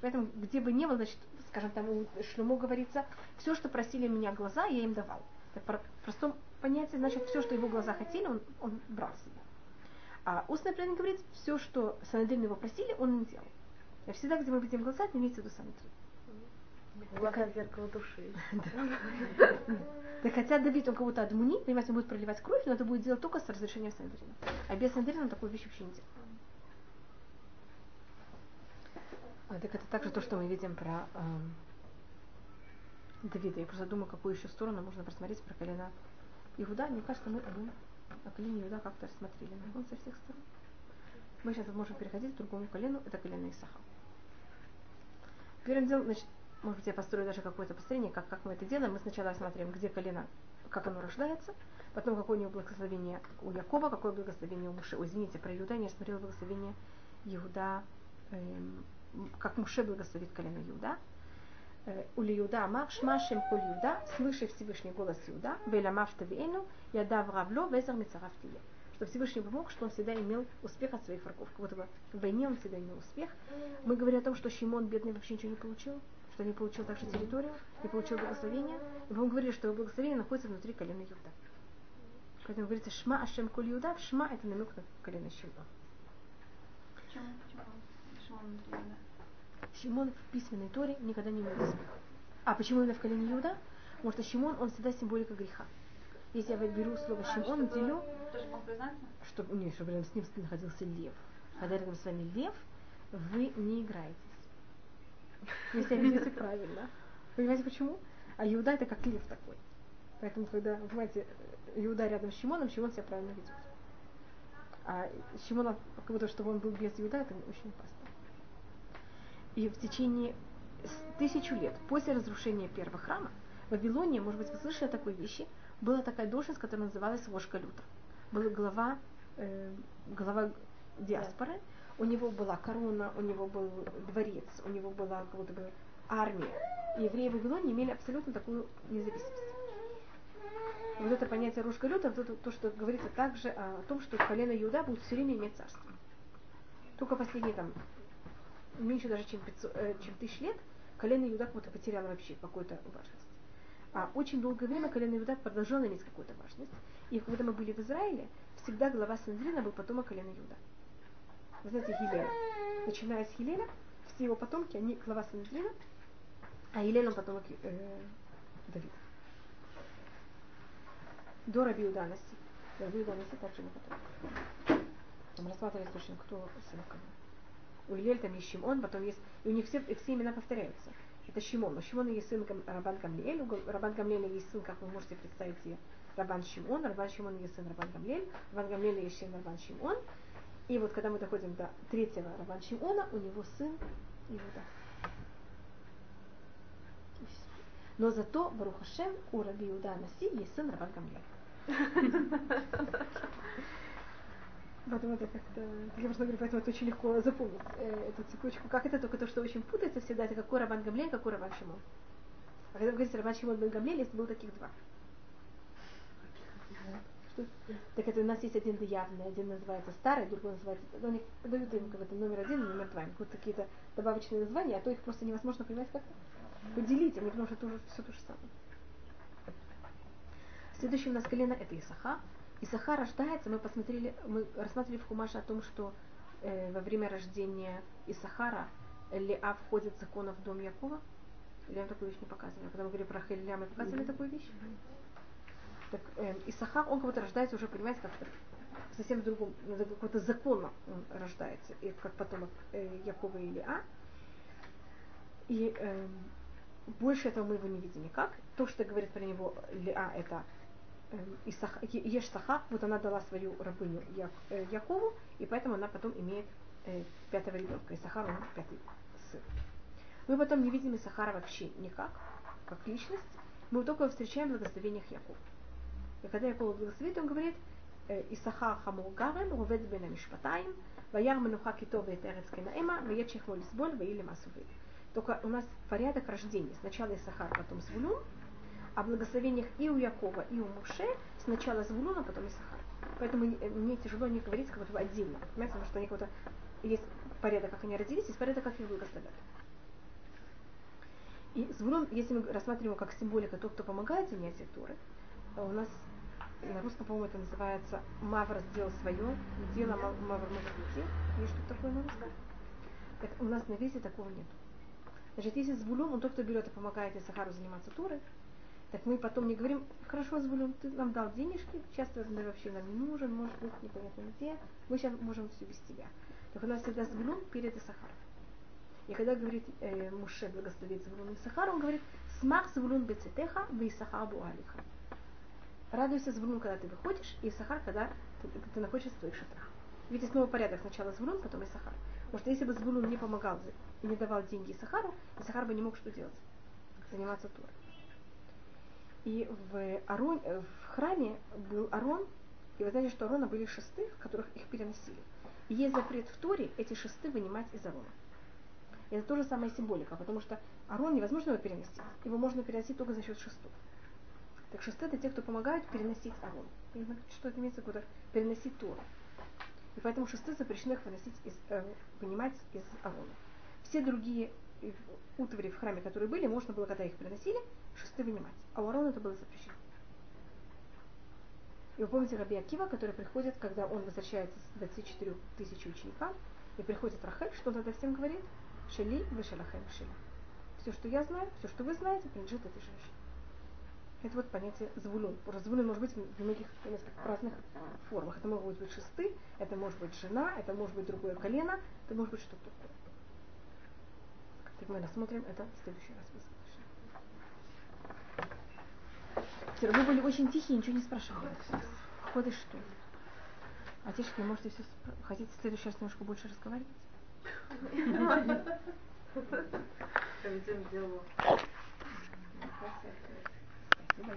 Поэтому, где бы ни было, значит, скажем, там у Шлюму говорится, все, что просили меня глаза, я им давал. Так, в простом понятии, значит, все, что его глаза хотели, он, он брал себе. А устное предание говорит, все, что Санедрин его просили, он им делал. И всегда, где мы видим глаза, имеется в виду Санедрин. Глаза зеркало души. Так хотя Давид, он кого-то адмуни, понимаете, он будет проливать кровь, но это будет делать только с разрешения Сандрина. А без Сандрина он такую вещь вообще не делает. А, так это также то, что мы видим про эм, Давида. Я просто думаю, какую еще сторону можно просмотреть про колено Иуда. Мне кажется, мы обоим о колене Иуда как-то рассмотрели. Он со всех сторон. Мы сейчас можем переходить к другому колену, это колено Исаха. Первым делом, значит, может быть, я построю даже какое-то построение, как, как мы это делаем. Мы сначала рассмотрим, где колено, как оно рождается, потом какое у него благословение у Якова, какое благословение у Муше. Ой, извините, про Иуда я смотрела благословение Иуда, эм, как Муше благословит колено Иуда. Э, у Иуда Амар, Шмашем Коль Иуда, слыши Всевышний голос Иуда, Веламав Тавиэну, Яда Вравло, Везер Мицарав Тие. Что Всевышний помог, что он всегда имел успех от своих врагов. Как будто бы в войне он всегда имел успех. Мы говорим о том, что Шимон, бедный, вообще ничего не получил что не получил также территорию, не получил благословения. И мы говорили, что его благословение находится внутри колена Юда. Поэтому говорится Шма Ашем Коль Юда, Шма это намек на колено Шимона. Почему? Почему? Шимон? Шимон в письменной Торе никогда не имел успеха. А почему именно в колене Иуда? Потому что Шимон, он всегда символика греха. Если я беру слово Шимон, делю, Тоже мог признаться? чтобы, не, чтобы рядом с ним находился лев. Когда рядом с вами лев, вы не играетесь. Себя ведете правильно. Понимаете почему? А Иуда это как лев такой. Поэтому, когда, понимаете, Иуда рядом с Шимоном, Шимон себя правильно ведет. А Шимона, как будто, чтобы он был без Иуда, это очень опасно. И в течение тысячу лет после разрушения первого храма в Вавилоне, может быть, вы слышали о такой вещи, была такая должность, которая называлась вожка люта. Был глава, э, глава диаспоры, у него была корона, у него был дворец, у него была как будто бы армия. И евреи в Вавилоне имели абсолютно такую независимость. Вот это понятие ружка люта, вот это то, что говорится также о том, что колено Иуда будет все время иметь царство. Только последние там меньше даже чем, 500, э, чем тысяч лет колено Иуда как будто потеряло вообще какую-то важность. А очень долгое время колено Иуда продолжало иметь какую-то важность. И когда мы были в Израиле, всегда глава Сандрина был потомок колена Иуда. Вы знаете Гилеля. Начиная с Хилеля, все его потомки, они глава Сандрина, а Елена потомок э, Давида. До Раби Уданости. Раби Уданости также не потомок. Там рассматривали точно, кто сын кого. У Илель там есть Шимон, потом есть... И у них все, все имена повторяются. Это Шимон. У Шимона есть сын Рабан Гамлиэль. У Рабан Гамлиэля есть сын, как вы можете представить Рабан Шимон. Рабан Шимон есть сын Рабан Гамлиэль. Рабан Гамлиэля есть сын Рабан Шимон. И вот когда мы доходим до третьего Рабан Шимона, у него сын Иуда. Но зато Барухашем у Раби Иуда Наси есть сын Рабан Гамлиэль. Поэтому это как-то, я просто говорю, поэтому это очень легко запомнить э, эту цепочку. Как это только то, что очень путается всегда, это какой Рабан Гамлель, какой Рабан Шимон. А когда вы говорите Рабан Шимон бен Гамлель, есть было таких два. Что? Так это у нас есть один явный, один называется старый, другой называется, ну, они дают им как то номер один и номер два, вот какие-то добавочные названия, а то их просто невозможно понимать как поделить, они потому что это уже все то же самое. Следующее у нас колено это Исаха. Исаха рождается, мы посмотрели, мы рассматривали в Хумаше о том, что э, во время рождения Исахара Леа входит закона в дом Якова. Или я вам такую вещь не показывали. Когда мы говорили про Хелия, мы показывали mm-hmm. такую вещь. Так э, Исахар, он как будто рождается уже, понимаете, как-то совсем в другом, какого-то закона он рождается, и как потомок э, Якова и Леа. И э, больше этого мы его не видим никак. То, что говорит про него Леа, это Э, Ешсаха, вот она дала свою рабыню э, Якову, и поэтому она потом имеет э, пятого ребенка. Исахар, он пятый сын. Мы потом не видим Исахара вообще никак, как личность. Мы только встречаем в благословениях Якова. И когда Якова благословит, он говорит, Исахар хамур гарем, рувед бен амишпатаем, ваяр менуха китов вет эрец кенаэма, вает шехмо лисбон, ваилем. Только у нас порядок рождения. Сначала Исахар, потом Звулюн, в благословениях и у Якова, и у Муше сначала Звулун, а потом Исахар. Поэтому мне тяжело не говорить как будто отдельно. Понимаете, потому что они как-то есть порядок, как они родились, есть порядок, как их благословят. И Звулун, если мы рассматриваем его как символика, тот, кто помогает занятию Торы, у нас на русском, по-моему, это называется Мавр сделал свое, дело Мавр может уйти. Есть что-то такое на русском? Это, у нас на весе такого нет. Значит, если Звулун, он тот, кто берет и помогает Исахару заниматься Турой, так мы потом не говорим, хорошо, Звулун, ты нам дал денежки, часто ты вообще нам не нужен, может быть, непонятно где, мы сейчас можем все без тебя. Так у нас всегда Звулун перед Исахаром. И когда говорит э, Муше благословит Звулун и Исахар, он говорит, смах Звулун бецетеха, вы Исахар буалиха. Радуйся Звулун, когда ты выходишь, и Исахар, когда ты, ты, находишься в своих шатрах. Видите, снова порядок. Сначала Звулун, потом Исахар. Потому что если бы Звулун не помогал и не давал деньги Исахару, Исахар бы не мог что делать? Заниматься Турой. И в, Арон, в храме был Арон, и вы знаете, что Арона были шесты, в которых их переносили. И есть запрет в Торе эти шесты вынимать из Арона. И это тоже самая символика, потому что Арон невозможно его переносить. Его можно переносить только за счет шестов. Так шесты это те, кто помогают переносить Арон. Что это имеется в виду? Переносить Тору. И поэтому шесты запрещено их выносить из, э, вынимать из Арона. Все другие э, утвари в храме, которые были, можно было, когда их приносили, шесты вынимать. А у Арона это было запрещено. И вы помните Раби Акива, который приходит, когда он возвращается с 24 тысяч учеников, и приходит Рахель, что он тогда всем говорит? Шели, вы шалахем, шели. Все, что я знаю, все, что вы знаете, принадлежит этой женщине. Это вот понятие звулун. Звулун может быть в многих в разных формах. Это может быть шесты, это может быть жена, это может быть другое колено, это может быть что-то такое. Так мы рассмотрим это в следующий раз. Все, вы были очень тихие, ничего не спрашивали. Ходишь что? А тишки, можете все хотите в следующий раз немножко больше разговаривать? Проведем диалог. Спасибо.